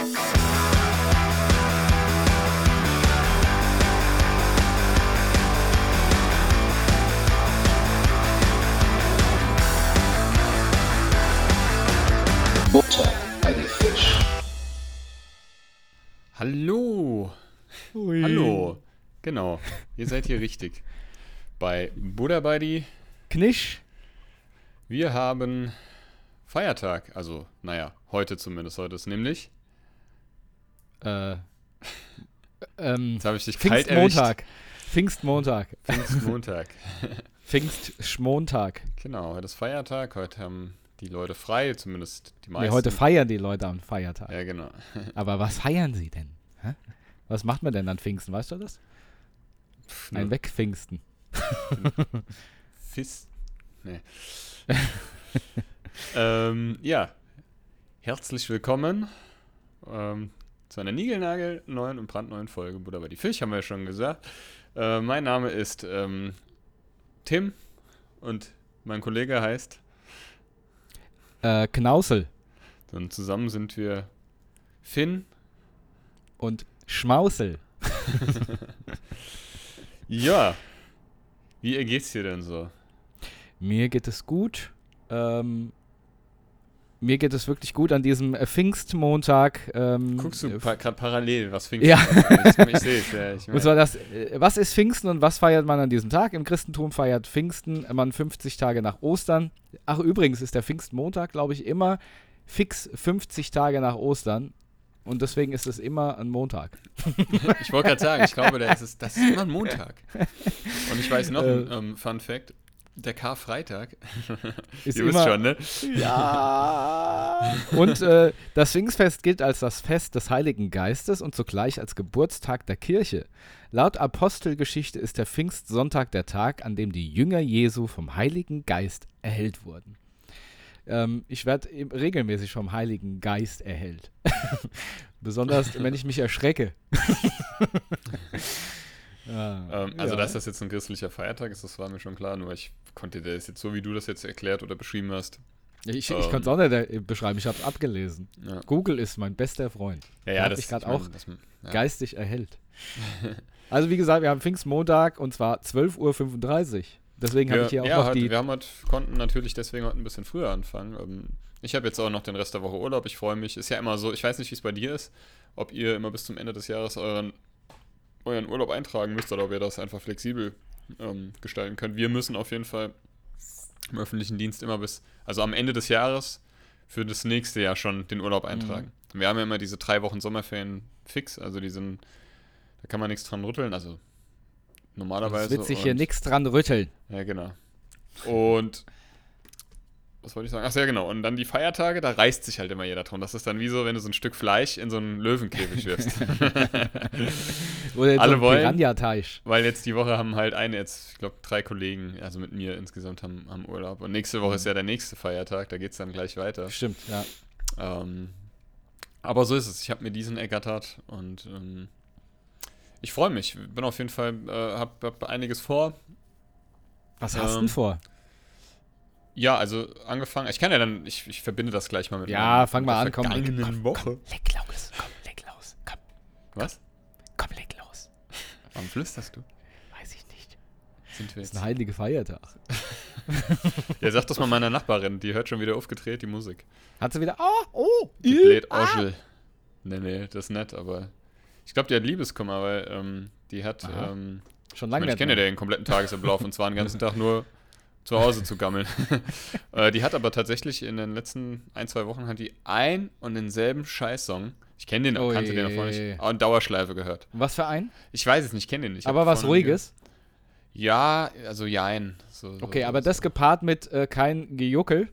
Butter bei die Fisch. Hallo. Hallo. Genau. Ihr seid hier richtig. Bei Buddha Buddy. Knisch. Wir haben Feiertag. Also, naja, heute zumindest. Heute ist nämlich. Äh, ähm, Jetzt habe ich dich kalt erwischt. Pfingstmontag. Pfingstmontag. Pfingstmontag. Pfingstschmontag. genau, heute ist Feiertag. Heute haben die Leute frei, zumindest die meisten. Nee, heute feiern die Leute am Feiertag. Ja, genau. Aber was feiern sie denn? Hä? Was macht man denn an Pfingsten? Weißt du das? Pff, Ein ne, Wegpfingsten. Fist. Nee. ähm, ja. Herzlich willkommen ähm, zu einer Nigelnagel neuen und brandneuen Folge Buddha bei die Fisch, haben wir ja schon gesagt. Äh, mein Name ist ähm, Tim und mein Kollege heißt, Äh, Knausel und zusammen sind wir Finn. und Schmausel. Ja. Wie geht's dir denn so? Mir geht es gut. Ähm, mir geht es wirklich gut an diesem äh, Pfingstmontag. Ähm, Guckst du äh, pa gerade parallel, was fing Ja. Ich, ich sehe es, ja. Ich Und zwar das, äh, was ist Pfingsten und was feiert man an diesem Tag? Im Christentum feiert Pfingsten man 50 Tage nach Ostern. Ach, übrigens ist der Pfingstmontag, glaube ich, immer fix 50 Tage nach Ostern. Und deswegen ist es immer ein Montag. Ich wollte gerade sagen, ich glaube, das ist, das ist immer ein Montag. Und ich weiß noch ein Äh. ähm, Fun Fact. Der Karfreitag. Ist Ihr wisst immer, schon, ne? Ja. Und äh, das Pfingstfest gilt als das Fest des Heiligen Geistes und zugleich als Geburtstag der Kirche. Laut Apostelgeschichte ist der Pfingstsonntag der Tag, an dem die Jünger Jesu vom Heiligen Geist erhellt wurden. Ähm, ich werde regelmäßig vom Heiligen Geist erhellt. Besonders, wenn ich mich erschrecke. Ja, Ähm, also, ja. dass das jetzt ein christlicher Feiertag ist, das war mir schon klar. Nur ich konnte das jetzt so, wie du das jetzt erklärt oder beschrieben hast. Ich, ich ähm, kann es auch nicht äh, beschreiben, ich habe es abgelesen. Ja, Google ist mein bester Freund. ja, Der ja hat das mich mein, auch Das, ja. geistig erhellt. also wie gesagt, wir haben Pfingstmontag und zwar 12.35 Uhr. Deswegen habe ich hier auch ja, noch heute, die... wir haben heute, konnten natürlich deswegen heute ein bisschen früher anfangen. Ähm, Ich habe jetzt auch noch den Rest der Woche Urlaub. Ich freue mich. Ist ja immer so, ich weiß nicht, wie es bei dir ist, ob ihr immer bis zum Ende des Jahres euren, euren Urlaub eintragen müsst oder ob ihr das einfach flexibel ähm, gestalten könnt. Wir müssen auf jeden Fall im öffentlichen Dienst immer bis, also am Ende des Jahres für das nächste Jahr schon den Urlaub eintragen. Wir haben ja immer diese drei Wochen Sommerferien fix, also die sind, da kann man nichts dran rütteln, also normalerweise. es wird sich hier nichts dran rütteln. ja, genau. Und was wollte ich sagen? Ach ja, genau. Und dann die Feiertage, da reißt sich halt immer jeder drum. Das ist dann wie so, wenn du so ein Stück Fleisch in so einen Löwenkäfig wirfst. Oder in Alle so wollen-. Weil jetzt die Woche haben halt eine, jetzt, ich glaube, drei Kollegen, also mit mir insgesamt, haben, haben Urlaub. Und nächste Woche ist ja der nächste Feiertag, da geht es dann gleich weiter. Stimmt, ja. Ähm, aber so ist es. Ich habe mir diesen ergattert und ähm, ich freue mich. Bin auf jeden Fall, äh, habe hab einiges vor. Was hast du Ähm, denn vor? Ja, also angefangen. Ich kann ja dann, ich, ich verbinde das gleich mal mit Ja, fang mal an, komm, komm, Woche. Leg los, komm, leg los. Komm, Was? komm, leg los. Warum flüsterst du? Weiß ich nicht. Sind wir Das ist ein heiliger Feiertag. Ja, sag das mal meiner Nachbarin, die hört schon wieder aufgedreht, die Musik. Hat sie wieder. Oh, oh, Die bläht ah. Oschel. Nee, nee, das ist nett, aber ich glaube, die hat Liebeskummer, weil ähm, die hat, ähm, Schon ich, lange meine, ich kenne ja den kompletten Tagesablauf und zwar den ganzen Tag nur zu Hause zu gammeln. äh, die hat aber tatsächlich in den letzten ein, zwei Wochen hat die ein und denselben Scheißsong, ich kenne den, Oh kannte den je. davon nicht, auch in Dauerschleife gehört. Was für ein? Ich weiß es nicht, kenne den nicht. Ich aber was Ruhiges? Ja, also jein. So, so, Okay, so, aber das gepaart mit äh, kein Gejuckel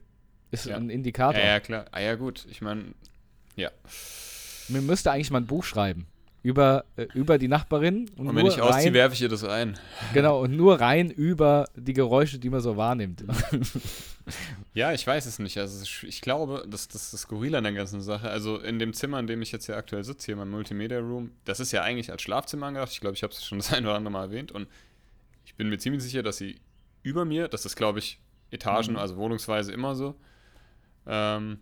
ist Ja. ein Indikator. Ja, ja, klar. Ah ja, gut. Ich meine, ja. Man müsste eigentlich mal ein Buch schreiben über, äh, über die Nachbarin und, Und wenn ich ausziehe, werfe ich ihr das ein. genau, und nur rein über die Geräusche, die man so wahrnimmt. Ja, ich weiß es nicht. Also ich- ich glaube, das, das ist das Skurrile an der ganzen Sache. Also in dem Zimmer, in dem ich jetzt hier aktuell sitze, hier mein Multimedia Room, das ist ja eigentlich als Schlafzimmer angedacht. Ich glaube, ich habe es schon das ein oder andere Mal erwähnt. Und ich bin mir ziemlich sicher, dass sie über mir, das ist, glaube ich, Etagen, Mhm. also wohnungsweise immer so, ähm,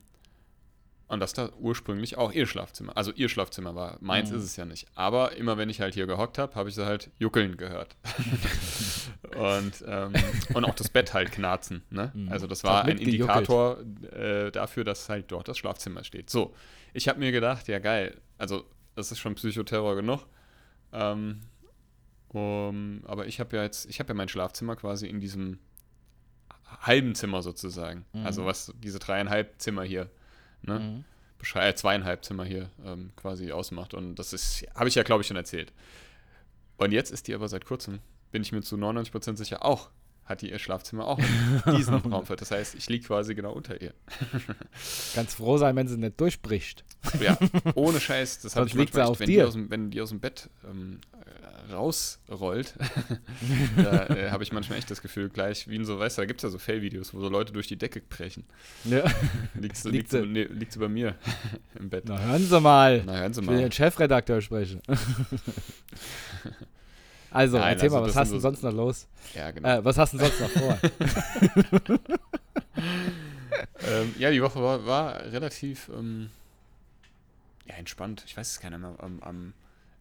Und dass da ursprünglich auch ihr Schlafzimmer, also ihr Schlafzimmer war. Meins Mhm. ist es ja nicht. Aber immer wenn ich halt hier gehockt habe, habe ich sie halt juckeln gehört. und, ähm, und auch das Bett halt knarzen. Ne? Mhm. Also das war ein. Indikator äh, dafür, dass halt dort das Schlafzimmer steht. So, ich habe mir gedacht, ja geil, also das ist schon Psychoterror genug. Ähm, um, aber ich habe ja jetzt, ich habe ja mein Schlafzimmer quasi in diesem halben Zimmer sozusagen. Mhm. Also was diese dreieinhalb Zimmer hier, ne? Mhm. Äh, zweieinhalb Zimmer hier ähm, quasi ausmacht. Und das ist, habe ich ja, glaube ich, schon erzählt. Und jetzt ist die aber seit kurzem, bin ich mir zu 99% sicher, auch, hat die ihr Schlafzimmer auch in diesem Raum. Das heißt, ich liege quasi genau unter ihr. Ganz froh sein, wenn sie nicht durchbricht. Ja, ohne Scheiß, das habe ich manchmal echt, wenn. Die aus dem, wenn die aus dem Bett ähm, äh, rausrollt, da äh, habe ich manchmal echt das Gefühl, gleich wie in so, weißt du, da gibt es ja so Fail-Videos, wo so Leute durch die Decke brechen. Ja. Liegt Liegt liegt sie, nee, liegt sie bei mir im Bett. Na, hören Sie mal. Na, hören Sie Ich will mal. den Chefredakteur sprechen. also, Nein, erzähl also mal, was hast du so- sonst noch los? Ja, genau. Äh, was hast du sonst noch vor? Ähm, ja, die Woche war, war relativ ähm, ja, entspannt. Ich weiß es gar nicht mehr. Am, am,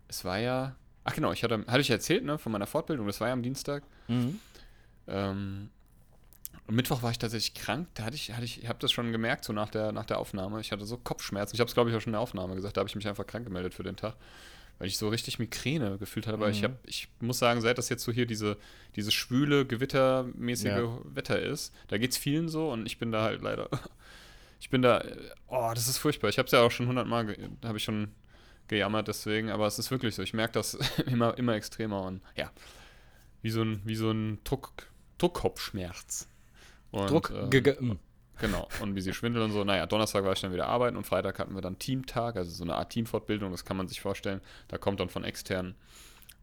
es war ja. Ach genau, ich hatte, hatte ich erzählt, ne, von meiner Fortbildung. Das war ja am Dienstag. mhm. Ähm, am Mittwoch war ich tatsächlich krank. Da hatte ich, hatte ich, habe das schon gemerkt, so nach der, nach der Aufnahme. Ich hatte so Kopfschmerzen. Ich habe es, glaube ich, auch schon in der Aufnahme gesagt. Da habe ich mich einfach krank gemeldet für den Tag. Weil ich so richtig Migräne gefühlt hatte. Aber ich, Mhm. hab, ich muss sagen, seit das jetzt so hier diese, diese schwüle, gewittermäßige Ja. Wetter ist, da geht es vielen so und ich bin da halt leider. Ich bin da. Oh, das ist furchtbar. Ich habe es ja auch schon hundertmal, habe ich schon gejammert deswegen, aber es ist wirklich so. Ich merke das immer, immer extremer und ja, wie so ein, wie so ein Druck, Druckkopfschmerz. Und, Druck. äh, ge- mm. Genau, und wie sie schwindeln und so. Naja, Donnerstag war ich dann wieder arbeiten und Freitag hatten wir dann Teamtag, also so eine Art Teamfortbildung, das kann man sich vorstellen. Da kommt dann von extern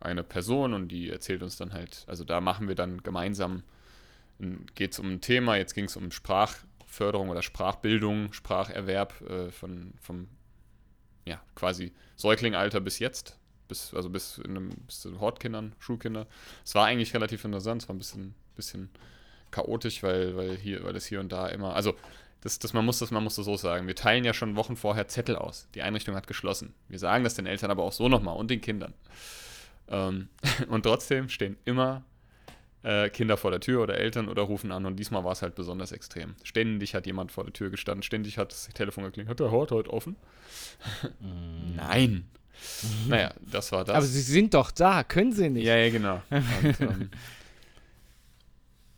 eine Person und die erzählt uns dann halt, also da machen wir dann gemeinsam, geht es um ein Thema, jetzt ging es um Sprachförderung oder Sprachbildung, Spracherwerb äh, von, vom, ja, quasi Säuglingalter bis jetzt, bis, also bis, in einem, bis zu Hortkindern, Schulkinder. Es war eigentlich relativ interessant, es war ein bisschen, bisschen chaotisch, weil, weil hier, weil es hier und da immer, also das, das, man, muss das, man muss das so sagen. Wir teilen ja schon Wochen vorher Zettel aus. Die Einrichtung hat geschlossen. Wir sagen das den Eltern aber auch so nochmal und den Kindern. Ähm, und trotzdem stehen immer äh, Kinder vor der Tür oder Eltern oder rufen an und diesmal war es halt besonders extrem. Ständig hat jemand vor der Tür gestanden, ständig hat das Telefon geklingelt. Hat der Hort heute offen? Nein. Naja, das war das. Aber sie sind doch da, können sie nicht. Ja, ja, genau. Und, ähm,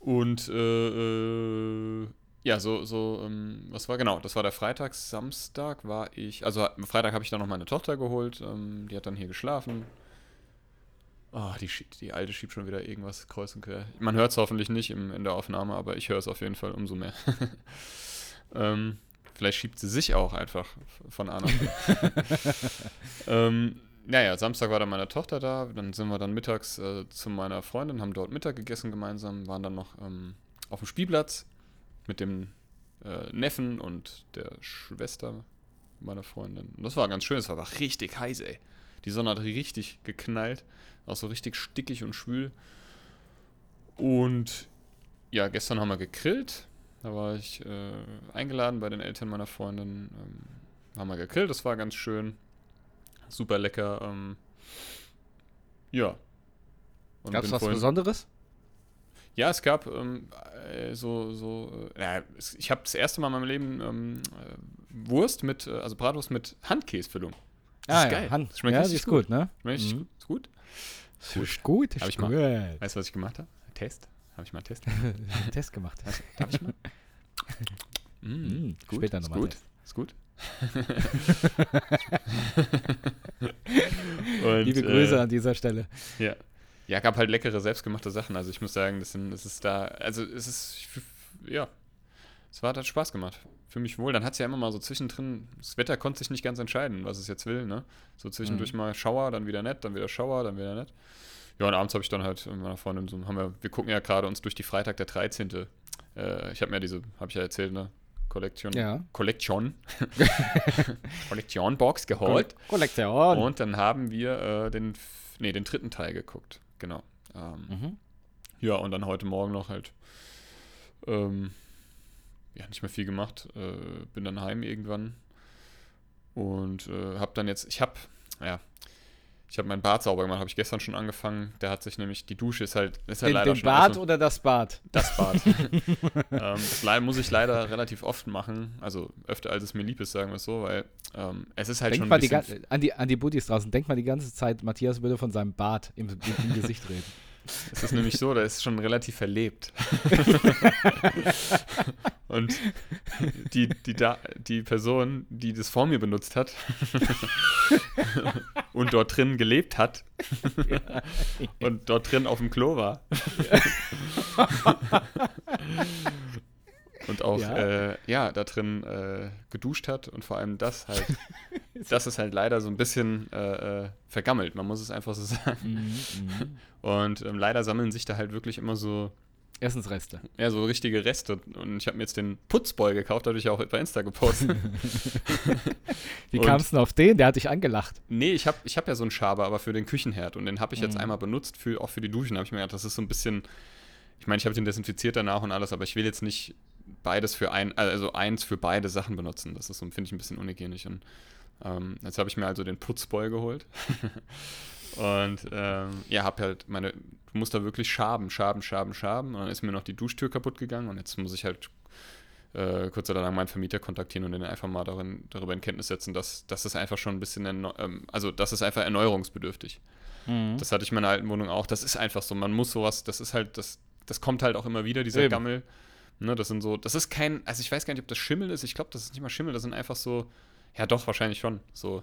und äh, äh, ja, so, so, ähm, was war genau? Das war der Freitag. Samstag war ich, also am Freitag habe ich dann noch meine Tochter geholt. Ähm, die hat dann hier geschlafen. Oh, die, die alte schiebt schon wieder irgendwas kreuz und quer. Man hört es hoffentlich nicht im, in der Aufnahme, aber ich höre es auf jeden Fall umso mehr. ähm, vielleicht schiebt sie sich auch einfach von A nach B. ähm, naja, Samstag war dann meine Tochter da, dann sind wir dann mittags äh, zu meiner Freundin, haben dort Mittag gegessen gemeinsam, waren dann noch ähm, auf dem Spielplatz mit dem äh, Neffen und der Schwester meiner Freundin. Und das war ganz schön, es war richtig heiß, ey. Die Sonne hat richtig geknallt, auch so richtig stickig und schwül. Und ja, gestern haben wir gegrillt. Da war ich äh, eingeladen bei den Eltern meiner Freundin. Ähm, haben wir gegrillt, das war ganz schön. Super lecker. Ähm, ja. Gab es was Besonderes? ja, es gab ähm, äh, so, so, äh, ja, ich habe das erste Mal in meinem Leben ähm, äh, Wurst mit, äh, also Bratwurst mit Handkäsefüllung. Das ist geil. Ah, Hand. Schmeckt ja, richtig ist gut, ne? Schmeckt Mhm. gut. Ist gut. Ist gut. gut. Ist ich gut. Weißt du, was ich gemacht habe? Test. Habe ich mal einen Test gemacht? Einen Test gemacht. Darf ich mal? mm, Mm, gut. später ist nochmal gut. Test. Ist gut. Und, Liebe Grüße äh, an dieser Stelle. Ja. Ja, gab halt leckere, selbstgemachte Sachen. Also ich muss sagen, das, sind, das ist da, also es ist, ja, es war, hat Spaß gemacht. Für mich wohl. Dann hat es ja immer mal so zwischendrin, das Wetter konnte sich nicht ganz entscheiden, was es jetzt will, ne? So zwischendurch Mhm. mal Schauer, dann wieder nett, dann wieder Schauer, dann wieder nett. Ja, und abends habe ich dann halt mit meiner Freundin so, haben wir, wir gucken ja gerade uns durch die Freitag der 13. Äh, ich habe mir diese, habe ich ja erzählt, ne? Collection. Ja. Collection. Collection Box geholt. Kollektion. Und dann haben wir äh, den, nee, den dritten Teil geguckt. Genau. Ähm, Mhm. Ja, und dann heute Morgen noch halt, ähm, ja, nicht mehr viel gemacht. Äh, bin dann heim irgendwann. Und äh, habe dann jetzt, ich habe, ja, ich habe mein Bad sauber gemacht, habe ich gestern schon angefangen. Der hat sich nämlich, die Dusche ist halt, ist halt Den, leider den schon Bad also- oder das Bad? das Bad. ähm, das muss ich leider relativ oft machen. Also öfter als es mir lieb ist, sagen wir es so, weil ähm, es ist halt Denk schon mal ein die, an, die, an die Buddies draußen. Denk mal die ganze Zeit, Matthias würde von seinem Bad im, im, Gesicht reden. Es ist nämlich so, da ist schon relativ verlebt. Und die, die, da, die Person, die das vor mir benutzt hat und dort drin gelebt hat und dort drin auf dem Klo war. und auch, Ja. äh, ja da drin äh, geduscht hat und vor allem das halt, das ist halt leider so ein bisschen äh, äh, vergammelt, man muss es einfach so sagen. Mhm, Und ähm, leider sammeln sich da halt wirklich immer so, Essensreste. ja, so richtige Reste. Und ich habe mir jetzt den Putzboy gekauft, ich auch bei Insta gepostet. Wie kamst du denn auf den? Der hat dich angelacht. nee, ich habe ich hab ja so einen Schaber, aber für den Küchenherd. Und den habe ich jetzt Mhm. einmal benutzt, für, auch für die Duschen. habe ich mir gedacht, das ist so ein bisschen, ich meine, ich habe den desinfiziert danach und alles, aber ich will jetzt nicht beides für ein, also eins für beide Sachen benutzen. Das ist so, finde ich, ein bisschen unhygienisch. Und ähm, jetzt habe ich mir also den Putzboy geholt. und ähm, ja, habe halt meine, du musst da wirklich schaben, schaben, schaben, schaben. Und dann ist mir noch die Duschtür kaputt gegangen und jetzt muss ich halt äh, kurz oder lang meinen Vermieter kontaktieren und den einfach mal darin, darüber in Kenntnis setzen, dass, es einfach schon ein bisschen, ähm, also das ist einfach erneuerungsbedürftig. Mhm. Das hatte ich in meiner alten Wohnung auch. Das ist einfach so. Man muss sowas, das ist halt, das, das kommt halt auch immer wieder, dieser Eben. Gammel. Ne, das sind so, das ist kein, also ich weiß gar nicht, ob das Schimmel ist. Ich glaube, das ist nicht mal Schimmel, das sind einfach so, ja doch, wahrscheinlich schon. So.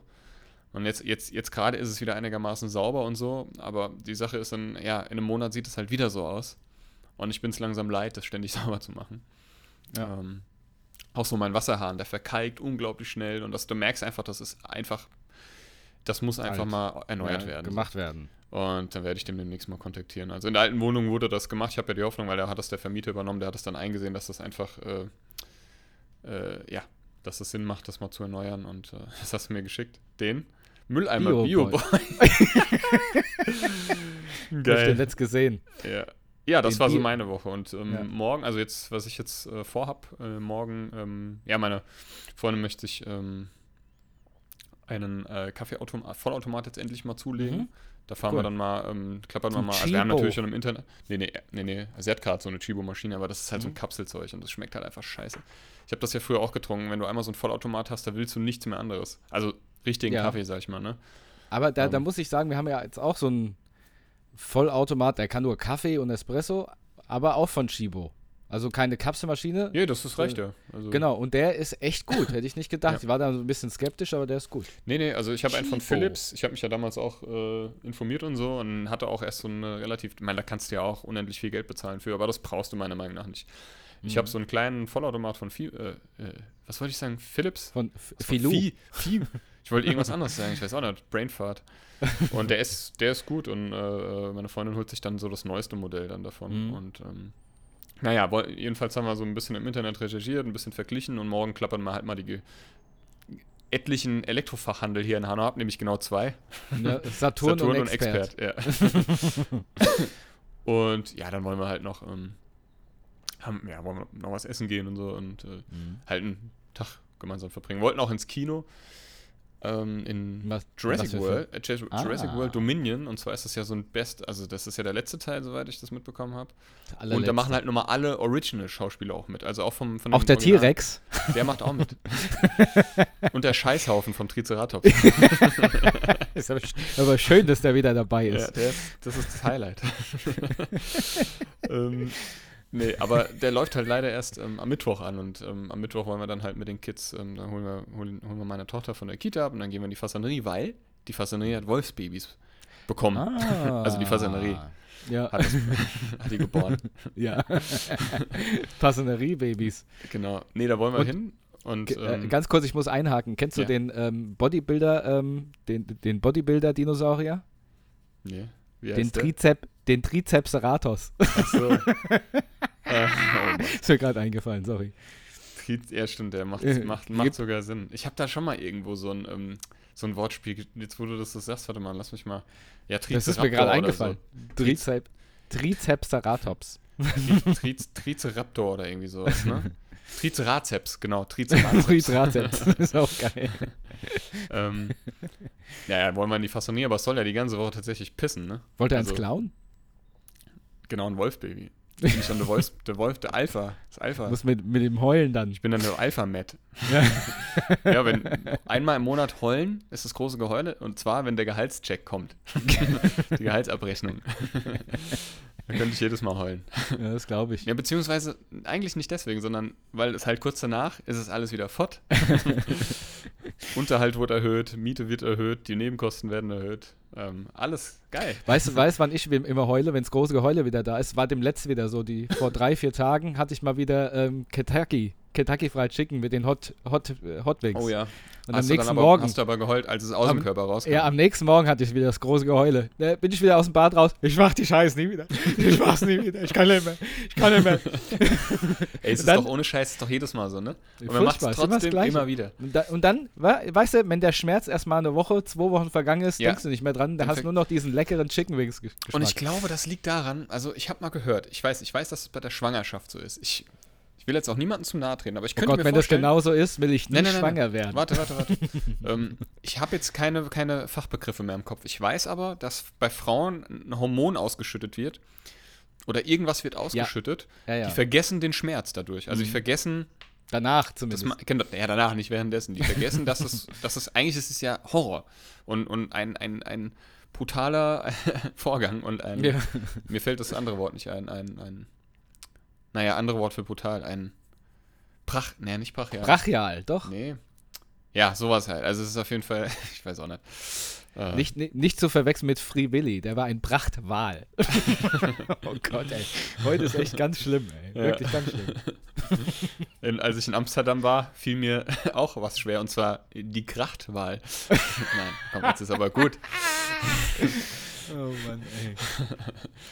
Und jetzt, jetzt, jetzt gerade ist es wieder einigermaßen sauber und so, aber die Sache ist dann, ja, in einem Monat sieht es halt wieder so aus. Und ich bin es langsam leid, das ständig sauber zu machen. Ja. Ähm, auch so mein Wasserhahn, der verkalkt unglaublich schnell und das, du merkst einfach, das ist einfach, das muss einfach Alt. mal erneuert Ja, werden. Gemacht werden. Und dann werde ich dem demnächst mal kontaktieren. Also in der alten Wohnung wurde das gemacht. Ich habe ja die Hoffnung, weil da hat das der Vermieter übernommen, der hat es dann eingesehen, dass das einfach, äh, äh, ja, dass es Sinn macht, das mal zu erneuern. Und äh, das hast du mir geschickt. Den Mülleimer Bio-Boy. Bio-Boy. Ich hab den Geil. letzt gesehen. Ja. Ja, das Den war so Bio- meine Woche. Und ähm, Ja. morgen, also jetzt, was ich jetzt äh, vorhab, äh, morgen, ähm, ja, meine Freundin möchte ich ähm, einen äh, Kaffeeautomat, Vollautomat jetzt endlich mal zulegen. Mhm. Da fahren Cool. wir dann mal, ähm, klappern wir mal. Also wir haben natürlich schon im Internet. Nee, nee, nee, nee. Sie hat gerade so eine Chibo-Maschine, aber das ist halt so ein Mhm. Kapselzeug und das schmeckt halt einfach scheiße. Ich habe das ja früher auch getrunken. Wenn du einmal so ein Vollautomat hast, da willst du nichts mehr anderes. Also richtigen Ja. Kaffee, sag ich mal, ne? Aber da, da Ähm. muss ich sagen, wir haben ja jetzt auch so einen Vollautomat, der kann nur Kaffee und Espresso, aber auch von Chibo. Also keine Kapselmaschine. Ja, das ist reicht ja. Also, Genau, und der ist echt gut, hätte ich nicht gedacht. Ja. Ich war da so ein bisschen skeptisch, aber der ist gut. Nee, nee, also ich habe einen von. Philips. Ich habe mich ja damals auch äh, informiert und so und hatte auch erst so eine relativ, ich meine, da kannst du ja auch unendlich viel Geld bezahlen für, aber das brauchst du meiner Meinung nach nicht. Ich Mhm. habe so einen kleinen Vollautomat von, Fi äh, äh, was wollte ich sagen, Philips? Von F- von Filou. Fi- Fi- Ich wollte irgendwas anderes sagen, ich weiß auch nicht, Brainfart. Und der ist, der ist gut und äh, meine Freundin holt sich dann so das neueste Modell dann davon. Mhm. Und ähm, naja, jedenfalls haben wir so ein bisschen im Internet recherchiert, ein bisschen verglichen und morgen klappern wir halt mal die etlichen Elektrofachhandel hier in Hanau ab, nämlich genau zwei. Ja, Saturn, Saturn und Expert. ja. und ja, dann wollen wir halt noch, ähm, haben, ja, wollen wir noch was essen gehen und so und äh, Mhm. halt einen Tag gemeinsam verbringen. Wollten auch ins Kino. Ähm, in Was- Jurassic was World, äh, Jurassic Ah. Jurassic World Dominion, und zwar ist das ja so ein Best, also das ist ja der letzte Teil, soweit ich das mitbekommen habe. Und da machen halt nochmal alle Original-Schauspieler auch mit, also auch vom von Auch der. T-Rex. Der macht auch mit. und der Scheißhaufen vom Triceratops. Ist aber, aber schön, dass der wieder dabei ist. Ja, der ist, das ist das Highlight. ähm, nee, aber der läuft halt leider erst ähm, am Mittwoch an und ähm, am Mittwoch wollen wir dann halt mit den Kids, ähm, dann holen wir, holen, holen wir meine Tochter von der Kita ab und dann gehen wir in die Fasanerie, weil die Fasanerie hat Wolfsbabys bekommen. Ah. Also die Fasanerie. Ja, Hat, hat die geboren. ja. Fasanerie-Babys. Genau. Nee, da wollen wir Und- hin. Und äh, ähm, ganz kurz, ich muss einhaken. Kennst du ja. den ähm, Bodybuilder, ähm, den, den Bodybuilder-Dinosaurier? nee, Den? Trizep, den Tricepseratos. Ach so. äh, oh ist mir gerade eingefallen, sorry. Tri- Ja, stimmt, der macht, Äh, macht, macht sogar Sinn. Ich habe da schon mal irgendwo so ein, ähm, so ein Wortspiel, jetzt wo du das so sagst, warte mal, lass mich mal. Ja, Das ist mir gerade eingefallen. Trizep. So. Tri Tri Triceraptor oder irgendwie sowas, ne? Triceratops, genau, Triceratops. Triceratops. ist auch geil. ähm, ja, ja, wollen wir in die Fassonie, aber es soll ja die ganze Woche tatsächlich pissen, ne? Wollte er Also- ins klauen? Genau, ein Wolfbaby. Bin ich dann der Wolf, der Wolf, der Alpha. Das Alpha. Muss mit, mit dem Heulen dann. Ich bin dann der Alpha-Matt. Ja. Ja, wenn einmal im Monat heulen, ist das große Geheule. Und zwar, wenn der Gehaltscheck kommt. Die Gehaltsabrechnung. Dann könnte ich jedes Mal heulen. ja, das glaube ich. Ja, beziehungsweise eigentlich nicht deswegen, sondern weil es halt kurz danach ist es alles wieder fort. Unterhalt wird erhöht, Miete wird erhöht, die Nebenkosten werden erhöht. Ähm, alles geil. Weißt du, weißt, wann ich immer heule, wenn das große Geheule wieder da ist? War dem letzten wieder so. Die, vor drei, vier Tagen hatte ich mal wieder ähm, Kentucky. Kentucky Fried Chicken mit den Hot, Hot, äh, Hot Wings. Oh ja. Und hast am nächsten aber, Morgen. Hast du aber geheult, als es aus Am- dem Körper rauskam. Ja, am nächsten Morgen hatte ich wieder das große Geheule. Ne, bin ich wieder aus dem Bad raus. Ich mach die Scheiße nie wieder. Ich mach's nie wieder. Ich kann nicht mehr. Ich kann nicht mehr. Ey, es ist dann- doch ohne Scheiß, ist doch jedes Mal so, ne? Und man macht es ist immer das trotzdem Gleiche. immer wieder. Und, da, und dann, weißt du, wenn der Schmerz erstmal eine Woche, zwei Wochen vergangen ist, Ja. denkst du nicht mehr dran. Da hast du nur noch diesen leckeren Chicken Wings Gesch- Geschmack. Und ich glaube, das liegt daran, also ich habe mal gehört, ich weiß, ich weiß, dass es bei der Schwangerschaft so ist. Ich, ich will jetzt auch niemandem zu nahe treten, aber ich oh könnte Gott, mir wenn das genauso ist, will ich nicht Nein, nein, schwanger nein. werden. Warte, warte, warte. ähm, ich habe jetzt keine, keine Fachbegriffe mehr im Kopf. Ich weiß aber, dass bei Frauen ein Hormon ausgeschüttet wird oder irgendwas wird ausgeschüttet. Ja, ja. Die vergessen den Schmerz dadurch. Also die Mhm. vergessen, Danach zumindest. ma- kennt ja danach nicht währenddessen. Die vergessen, dass es, dass es eigentlich ist es ja Horror und, und ein, ein, ein brutaler Vorgang und ein ja. mir fällt das andere Wort nicht ein. Ein, ein naja, andere Wort für brutal. Ein Prach, nee, nicht brachial. Brachial, doch. Nee. Ja, sowas halt. Also es ist auf jeden Fall, ich weiß auch nicht. Äh, Nicht, nicht, nicht zu verwechseln mit Free Willy, der war ein Prachtwal. oh Gott, ey. Heute ist echt ganz schlimm, ey. Ja. Wirklich ganz schlimm. in, als ich in Amsterdam war, fiel mir auch was schwer und zwar die Krachtwahl. Nein, komm, jetzt ist aber gut. Oh Mann, ey.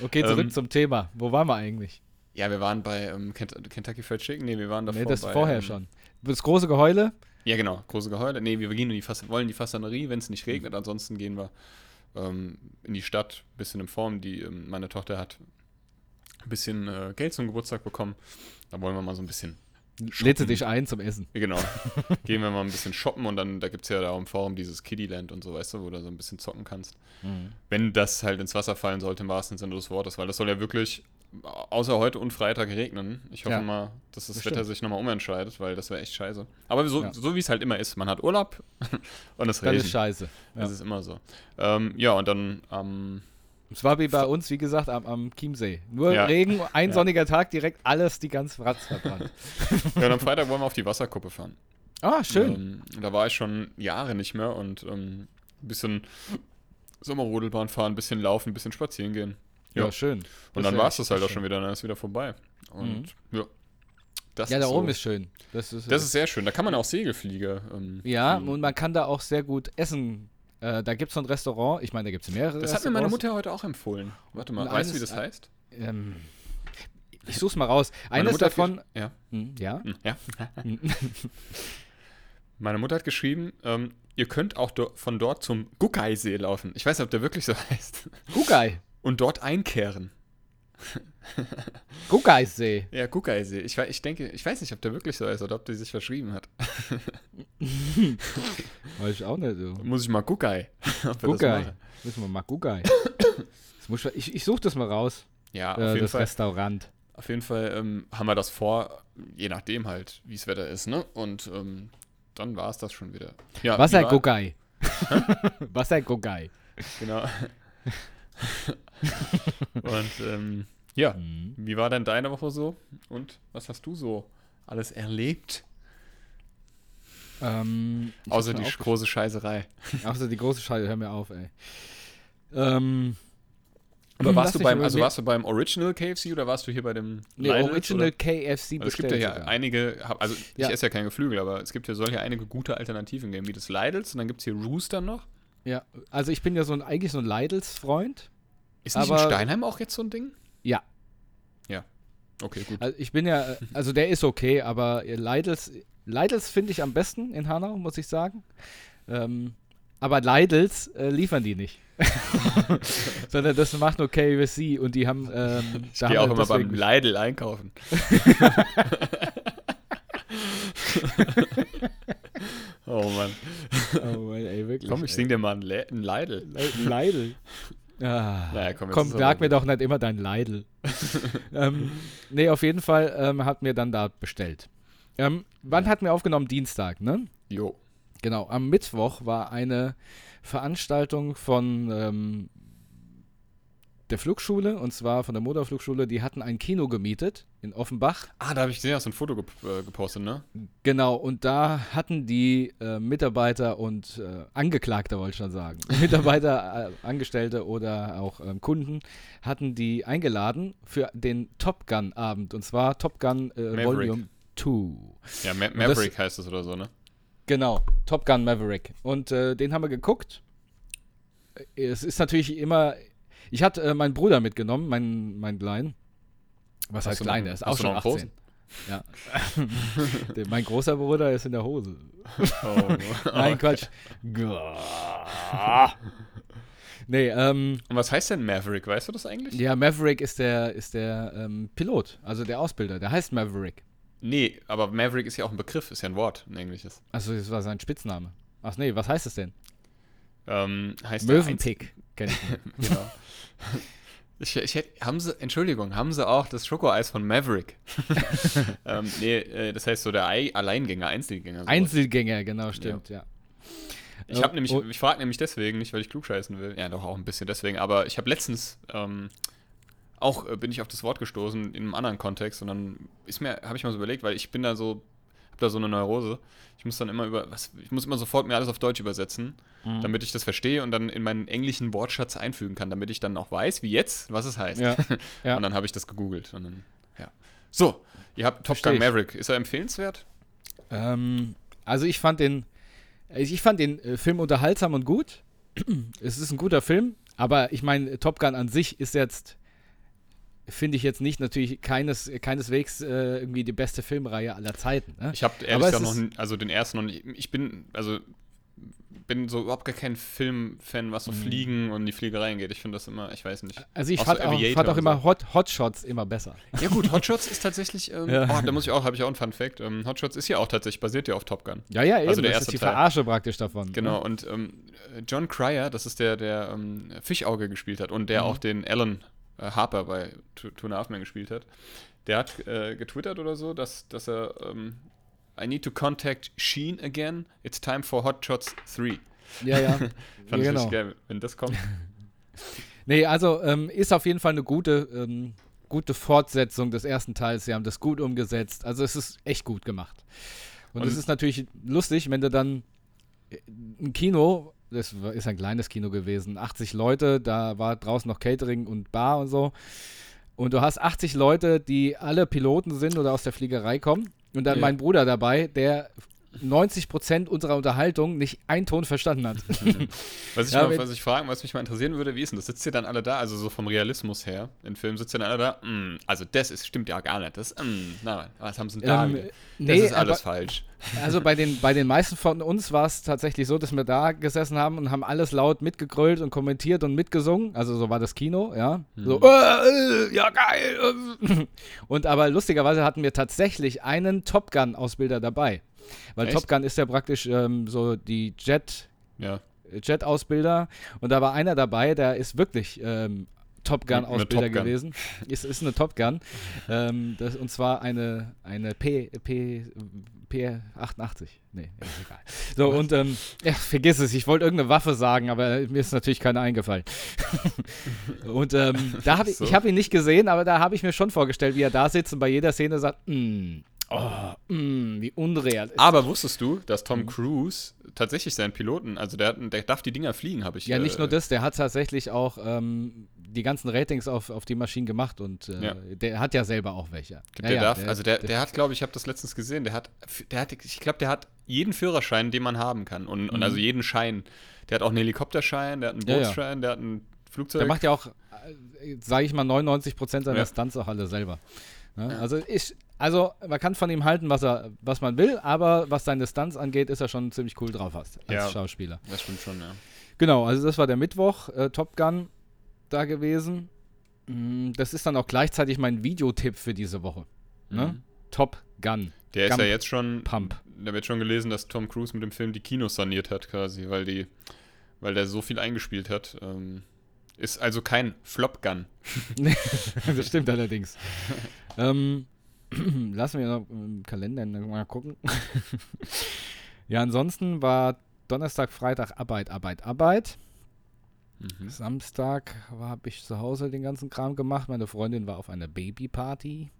Okay, zurück Ähm, zum Thema. Wo waren wir eigentlich? Ja, wir waren bei ähm, Kent Kentucky Fried Chicken. Nee, wir waren davor Nee, das bei, vorher ähm, schon. Das große Geheule? Ja, genau, große Geheule. Nee, wir gehen in die Fas wollen in die Fassanerie, wenn es nicht regnet. Ansonsten gehen wir ähm, in die Stadt, bisschen in Form. Die, ähm, meine Tochter hat ein bisschen äh, Geld zum Geburtstag bekommen. Da wollen wir mal so ein bisschen, sie dich ein zum Essen. genau, gehen wir mal ein bisschen shoppen und dann, da gibt es ja da im Forum dieses Kiddieland und so, weißt du, wo du so ein bisschen zocken kannst. Wenn das halt ins Wasser fallen sollte, im wahrsten Sinne des Wortes, weil das soll ja wirklich außer heute und Freitag regnen. Ich hoffe Ja. mal, dass das Bestimmt. Wetter sich nochmal umentscheidet, weil das wäre echt scheiße. Aber so, Ja. so wie es halt immer ist, man hat Urlaub und es regnet. ist scheiße. Ja. Das ist immer so. Ähm, ja, und dann am. Es war wie bei uns, wie gesagt, am, am Chiemsee. Nur. Regen, ein sonniger Tag, direkt alles, die ganze Ratz verbrannt. ja, und am Freitag wollen wir auf die Wasserkuppe fahren. ah, schön. Ähm, da war ich schon Jahre nicht mehr und ähm, ein bisschen Sommerrodelbahn fahren, ein bisschen laufen, ein bisschen spazieren gehen. Ja. ja. schön. Und Das dann wär war es das halt auch schon wieder, dann ist wieder vorbei. Und ja. Das Ja, da so- oben ist schön. Das ist, Das ist sehr schön. Da kann man auch Segelflieger. Ähm, ja, fliegen. und man kann da auch sehr gut essen. Äh, da gibt es so ein Restaurant, ich meine, da gibt es mehrere das hat mir meine. Mutter heute auch empfohlen. Warte mal, Und weißt du, wie das heißt? Ähm, ich such's mal raus. Eines davon. Ja. Hm, ja. Hm, ja. Hm. Meine Mutter hat geschrieben, ähm, ihr könnt auch do von dort zum Guckeisee laufen. Ich weiß nicht, ob der wirklich so heißt. Gugai. Und dort einkehren. Guckeisee. Ja, Guckeisee. Ich, ich denke, ich weiß nicht, ob der wirklich so heißt oder ob der sich verschrieben hat. Weiß ich auch nicht so. Muss ich mal Guckei. machen. Müssen wir mal muss ich ich suche das mal raus. Ja, auf Äh, jeden das Fall. Restaurant. Auf jeden Fall ähm, haben wir das vor, je nachdem halt, wie das Wetter ist, ne? Und ähm, dann war es das schon wieder. Ja, Was ein Gugai. Was ein Gugai. Genau. Und ähm, ja, Mhm. wie war denn deine Woche so? Und was hast du so alles erlebt? Ähm, Außer die große Scheißerei. Außer die große Scheiße, hör mir auf, ey. Ähm, Aber warst du beim, also warst du beim Original KFC oder warst du hier bei dem nee, Lidl's, Original oder? KFC Also es gibt ja hier sogar. einige, also ich Ja. esse ja kein Geflügel, aber es gibt ja, soll ja einige gute Alternativen geben, wie das Lidl's und dann gibt es hier Rooster noch. Ja, also ich bin ja so ein, eigentlich so ein Lidls-Freund. Ist nicht Aber- in Steinheim auch jetzt so ein Ding? Ja. Ja. Okay, gut. Also ich bin ja, also der ist okay, aber Lidls, Lidls finde ich am besten in Hanau, muss ich sagen. Ähm, aber Lidls äh, liefern die nicht. Sondern das macht nur KFC und die haben. Ähm, Ich gehe auch immer beim Lidl einkaufen. oh Mann. Oh Mann, ey, wirklich. Komm, ich sing dir mal ein, Le ein Leidel. Le Leidel. Ah. Naja, komm, jetzt Komm, sag mir doch nicht immer dein Leidel. ähm, nee, auf jeden Fall ähm, hat mir dann da bestellt. Ähm, wann hatten wir aufgenommen? Dienstag, ne? Jo. Genau, am Mittwoch war eine Veranstaltung von ähm, der Flugschule, und zwar von der Motorflugschule. Die hatten ein Kino gemietet in Offenbach. Ah, da habe ich gesehen, hast du ein Foto gep äh, gepostet, ne? Genau, und da hatten die äh, Mitarbeiter und äh, Angeklagte, wollte ich schon sagen, Mitarbeiter, äh, Angestellte oder auch ähm, Kunden, hatten die eingeladen für den Top Gun-Abend. Und zwar Top Gun äh. Volume 2. Ja, Ma das- Maverick heißt es oder so, ne? Genau, Top Gun Maverick. Und äh, den haben wir geguckt. Es ist natürlich immer. Ich hatte äh, meinen Bruder mitgenommen, meinen mein Kleinen. Was heißt klein? Der ist auch schon noch 18. Ja. Der, mein großer Bruder ist in der Hose. Oh. Nein, Quatsch. nee, ähm, Und was heißt denn Maverick? Weißt du das eigentlich? ja, Maverick ist der, ist der ähm, Pilot, also der Ausbilder. Der heißt Maverick. Nee, aber Maverick ist ja auch ein Begriff, ist ja ein Wort, ein englisches. Also, das war sein Spitzname. Ach nee, was heißt es denn? Ähm, heißt der Möwenpick. Kenn Einz- Genau. Ich, ich hätte, haben sie, Entschuldigung, haben sie auch das Schokoeis von Maverick? ähm, nee, äh, das heißt so der Ei Alleingänger, Einzelgänger. sowas. Einzelgänger, genau, stimmt, ja. Ich habe nämlich, Oh. ich frage nämlich deswegen, nicht weil ich klugscheißen will, ja doch auch ein bisschen deswegen, aber ich habe letztens ähm, auch äh, bin ich auf das Wort gestoßen in einem anderen Kontext und dann ist mir, habe ich mal so überlegt, weil ich bin da so, habe da so eine Neurose. Ich muss dann immer über, was, ich muss immer sofort mir alles auf Deutsch übersetzen, Mhm. damit ich das verstehe und dann in meinen englischen Wortschatz einfügen kann, damit ich dann auch weiß, wie jetzt, was es heißt. Ja, ja. Und dann habe ich das gegoogelt und dann, ja. So, ihr habt Top Gun. Maverick. Ist er empfehlenswert? Ähm, also ich fand den, ich fand den äh, Film unterhaltsam und gut. es ist ein guter Film, aber ich meine, Top Gun an sich ist jetzt, finde ich jetzt nicht natürlich keines, keineswegs äh, irgendwie die beste Filmreihe aller Zeiten. Ne? Ich habe ehrlich es gesagt noch, also den ersten noch nicht. Ich bin, also bin so überhaupt gar kein Filmfan, was so Fliegen und die Fliegereien geht. Ich finde das immer, ich weiß nicht. Also ich Auch so fand auch, fand auch und immer so. Hot, Hotshots immer besser. Ja gut, Hotshots ist tatsächlich, ähm, Ja. oh, da muss ich auch, habe ich auch einen Fun Fact. Ähm, Hotshots ist ja auch tatsächlich, basiert ja auf Top Gun. Ja, ja, eben. Also der das erste ist die Teil. Verarsche praktisch davon. Genau, Ne? und ähm, John Cryer, das ist der, der ähm, Fischauge gespielt hat und der Mhm. auch den Alan Harper bei Two Two and a Half Men gespielt hat. Der hat äh, getwittert oder so, dass, dass er ähm, I need to contact Sheen again. It's time for Hot Shots 3. Ja, ja. Fand ja ich genau. richtig geil, wenn das kommt. Nee, also ähm, ist auf jeden Fall eine gute, ähm, gute Fortsetzung des ersten Teils. Sie haben das gut umgesetzt. Also es ist echt gut gemacht. Und, Und- es ist natürlich lustig, wenn du dann äh, ein Kino, das ist ein kleines Kino gewesen, 80 Leute, da war draußen noch Catering und Bar und so. Und du hast 80 Leute, die alle Piloten sind oder aus der Fliegerei kommen. Und dann Ja. mein Bruder dabei, der 90% unserer Unterhaltung nicht einen Ton verstanden hat. Was ich, Ja, mal, was ich fragen, was mich mal interessieren würde, wie ist denn das? Sitzt ihr dann alle da, also so vom Realismus her, im Film sitzt ihr dann alle da, mm, also das ist, stimmt ja gar nicht, das, mm, na, was haben sie denn da? Ähm, wieder? das nee, ist alles aber- falsch. Also bei den, bei den meisten von uns war es tatsächlich so, dass wir da gesessen haben und haben alles laut mitgegrölt und kommentiert und mitgesungen. Also so war das Kino, ja. So, äh, äh, ja geil. äh. Und aber lustigerweise hatten wir tatsächlich einen Top Gun-Ausbilder dabei. Weil Echt? Top Gun ist ja praktisch ähm, so die Jet, Ja. Jet-Ausbilder. Und da war einer dabei, der ist wirklich ähm, Top Eine Gun-Ausbilder Top Gun. gewesen. Ist, ist eine Top Gun. ähm, das, und zwar eine, eine P, P, P88. Nee, ist egal. So, und ähm, ja, vergiss es, ich wollte irgendeine Waffe sagen, aber mir ist natürlich keine eingefallen. und ähm, da habe ich, So. ich habe ihn nicht gesehen, aber da habe ich mir schon vorgestellt, wie er da sitzt und bei jeder Szene sagt, mm, oh, mm, wie unreal. Aber wusstest du, dass Mhm. Tom Cruise tatsächlich seinen Piloten, also der, der darf die Dinger fliegen, habe ich Ja, nicht äh, nur das, der hat tatsächlich auch ähm, die ganzen Ratings auf, auf die Maschinen gemacht und äh, Ja. der hat ja selber auch welche. Der ja, darf, also der, der hat, glaube ich, ich habe das letztens gesehen, der hat, der hat, ich glaube, der hat jeden Führerschein, den man haben kann. Und, und also jeden Schein. Der hat auch einen Helikopterschein, der hat einen Mhm. Ja. Bootsschein, der hat einen Flugzeug. Der macht ja auch, äh, sage ich mal, 99% seiner Ja. Stunts auch alle selber. Ne? Also, ich, also man kann von ihm halten, was, er, was man will, aber was seine Stunts angeht, ist er schon ziemlich cool drauf hast, als Ja. Schauspieler. das stimmt schon, ja. Genau, also das war der Mittwoch, äh, Top Gun da gewesen. Mm, Das ist dann auch gleichzeitig mein Videotipp für diese Woche. Ne? Mhm. Top Gun. Der ist Gump ja jetzt schon. Pump. Da wird schon gelesen, dass Tom Cruise mit dem Film die Kinos saniert hat, quasi, weil die, weil der so viel eingespielt hat. Ähm, ist also kein Flop-Gun. das stimmt allerdings. ähm, lassen wir noch im Kalender mal gucken. ja, ansonsten war Donnerstag, Freitag Arbeit, Arbeit, Arbeit. Mhm. Samstag habe ich zu Hause den ganzen Kram gemacht. Meine Freundin war auf einer Babyparty.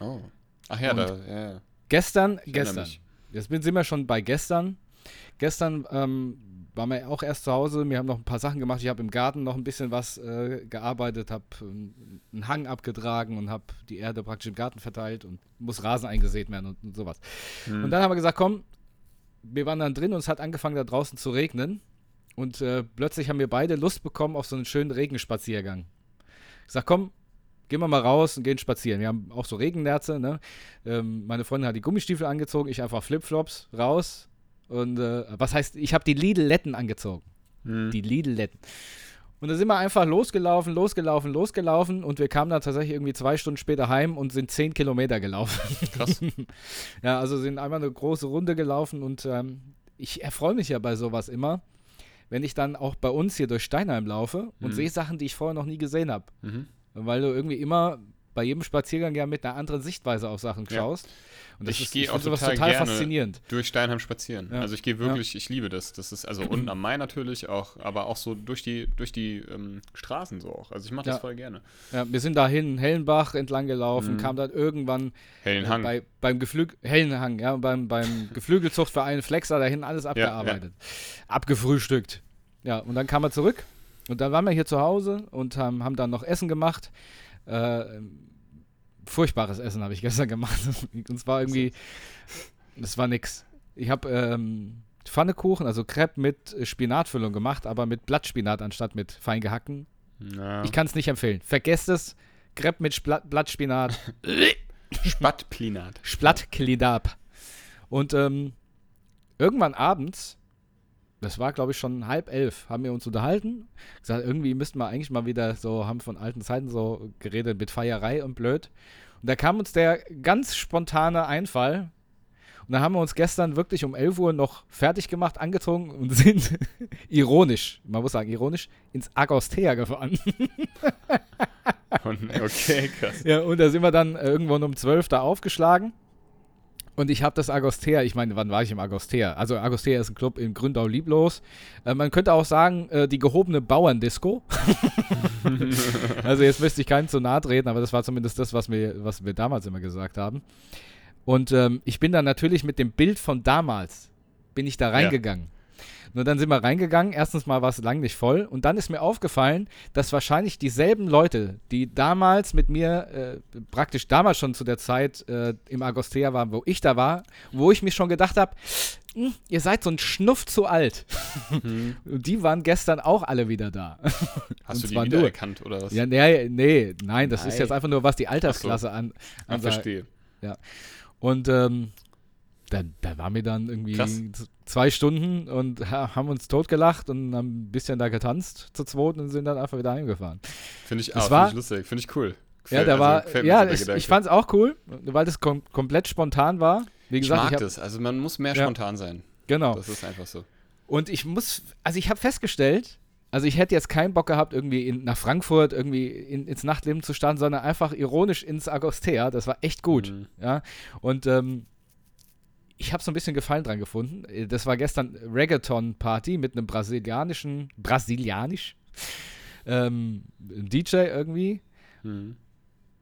Oh. Ach ja, Und- da, ja, ja. Gestern, gestern. mich. Jetzt sind wir schon bei gestern. Gestern ähm, waren wir auch erst zu Hause. Wir haben noch ein paar Sachen gemacht. Ich habe im Garten noch ein bisschen was äh, gearbeitet, habe einen Hang abgetragen und habe die Erde praktisch im Garten verteilt und muss Rasen eingesät werden und, und sowas. Hm. Und dann haben wir gesagt, komm, wir waren dann drin und es hat angefangen da draußen zu regnen. Und äh, plötzlich haben wir beide Lust bekommen auf so einen schönen Regenspaziergang. Ich sag, komm, gehen wir mal raus und gehen spazieren. Wir haben auch so Regennerze, ne? Ähm, meine Freundin hat die Gummistiefel angezogen, ich einfach Flipflops raus. Und äh, was heißt, ich habe die Lidl-Letten angezogen. Hm. Die Lidl-Letten. Und da sind wir einfach losgelaufen, losgelaufen, losgelaufen und wir kamen dann tatsächlich irgendwie zwei Stunden später heim und sind zehn Kilometer gelaufen. Krass. Ja, also sind einmal eine große Runde gelaufen und ähm, ich erfreue mich ja bei sowas immer, wenn ich dann auch bei uns hier durch Steinheim laufe und Mhm. sehe Sachen, die ich vorher noch nie gesehen habe. Mhm. Weil du irgendwie immer bei jedem Spaziergang ja mit einer anderen Sichtweise auf Sachen Ja. Und das Ich gehe auch total total gerne faszinierend. Durch Steinheim spazieren. Ja. Also ich gehe wirklich, ich liebe das. Das ist also unten am Main natürlich auch, aber auch so durch die, durch die ähm, Straßen so auch. Also ich mache das Ja. voll gerne. Ja, wir sind dahin Hellenbach entlang gelaufen, Mhm. kam dann irgendwann äh, Hang. bei, beim Geflügel Hellenhang, ja, beim, beim Geflügelzuchtverein Flexer dahin alles abgearbeitet. Abgefrühstückt. Ja, und dann kam er zurück und dann waren wir hier zu Hause und haben, haben dann noch Essen gemacht. Äh, furchtbares Essen habe ich gestern gemacht. und zwar irgendwie, das war nix. Ich habe ähm, Pfannekuchen, also Crepe mit Spinatfüllung gemacht, aber mit Blattspinat anstatt mit fein gehackten. Ja. Ich kann es nicht empfehlen. Vergesst es. Crepe mit Spla Blattspinat. Spattplinat. Splattkledab. Und ähm, irgendwann abends, das war glaube ich schon halb elf, haben wir uns unterhalten. Gesagt, irgendwie müssten wir eigentlich mal wieder so, haben von alten Zeiten so geredet mit Feierei und blöd. Und da kam uns der ganz spontane Einfall. Und dann haben wir uns gestern wirklich um 11 Uhr noch fertig gemacht, angezogen und sind ironisch, man muss sagen ironisch, ins Agostea gefahren. Und, okay, krass. Ja, und da sind wir dann äh, irgendwann um 12 da aufgeschlagen. Und ich habe das Agostea, ich meine, wann war ich im Agostea? Also Agostea ist ein Club in Gründau-Lieblos. Äh, man könnte auch sagen, äh, die gehobene Bauerndisco. also jetzt möchte ich keinem zu nahe treten, aber das war zumindest das, was wir, was wir damals immer gesagt haben. Und ähm, ich bin dann natürlich mit dem Bild von damals, bin ich da reingegangen. Nur dann sind wir reingegangen. Erstens mal war es lang nicht voll. Und dann ist mir aufgefallen, dass wahrscheinlich dieselben Leute, die damals mit mir, äh, praktisch damals schon zu der Zeit äh, im Agostea waren, wo ich da war, wo ich mir schon gedacht habe, ihr seid so ein Schnuff zu alt. Mhm. Und die waren gestern auch alle wieder da. Hast du die wiedererkannt oder was? ja, nee, nee, nein, das ist Nein. jetzt einfach nur, was die Altersklasse an, Ah, an sagt. verstehe. Und ähm, da, da waren wir dann irgendwie Krass. zwei Stunden und ha haben uns totgelacht und haben ein bisschen da getanzt zu zweit und sind dann einfach wieder heimgefahren. Finde ich, ah, find ich lustig. Finde ich cool. Ja, da also war, ja, ich, ich fand es auch cool, weil das kom komplett spontan war. Wie Ich gesagt, mag ich hab, das. Also man muss mehr Ja. spontan sein. genau. Das ist einfach so. Und ich muss, also ich habe festgestellt, also ich hätte jetzt keinen Bock gehabt, irgendwie in, nach Frankfurt irgendwie in, ins Nachtleben zu starten, sondern einfach ironisch ins Agostea. Das war echt gut. Mhm. Ja. Und ähm, ich habe so ein bisschen Gefallen dran gefunden. Äh, Das war gestern Reggaeton-Party mit einem brasilianischen, brasilianisch ähm, DJ irgendwie. Mhm.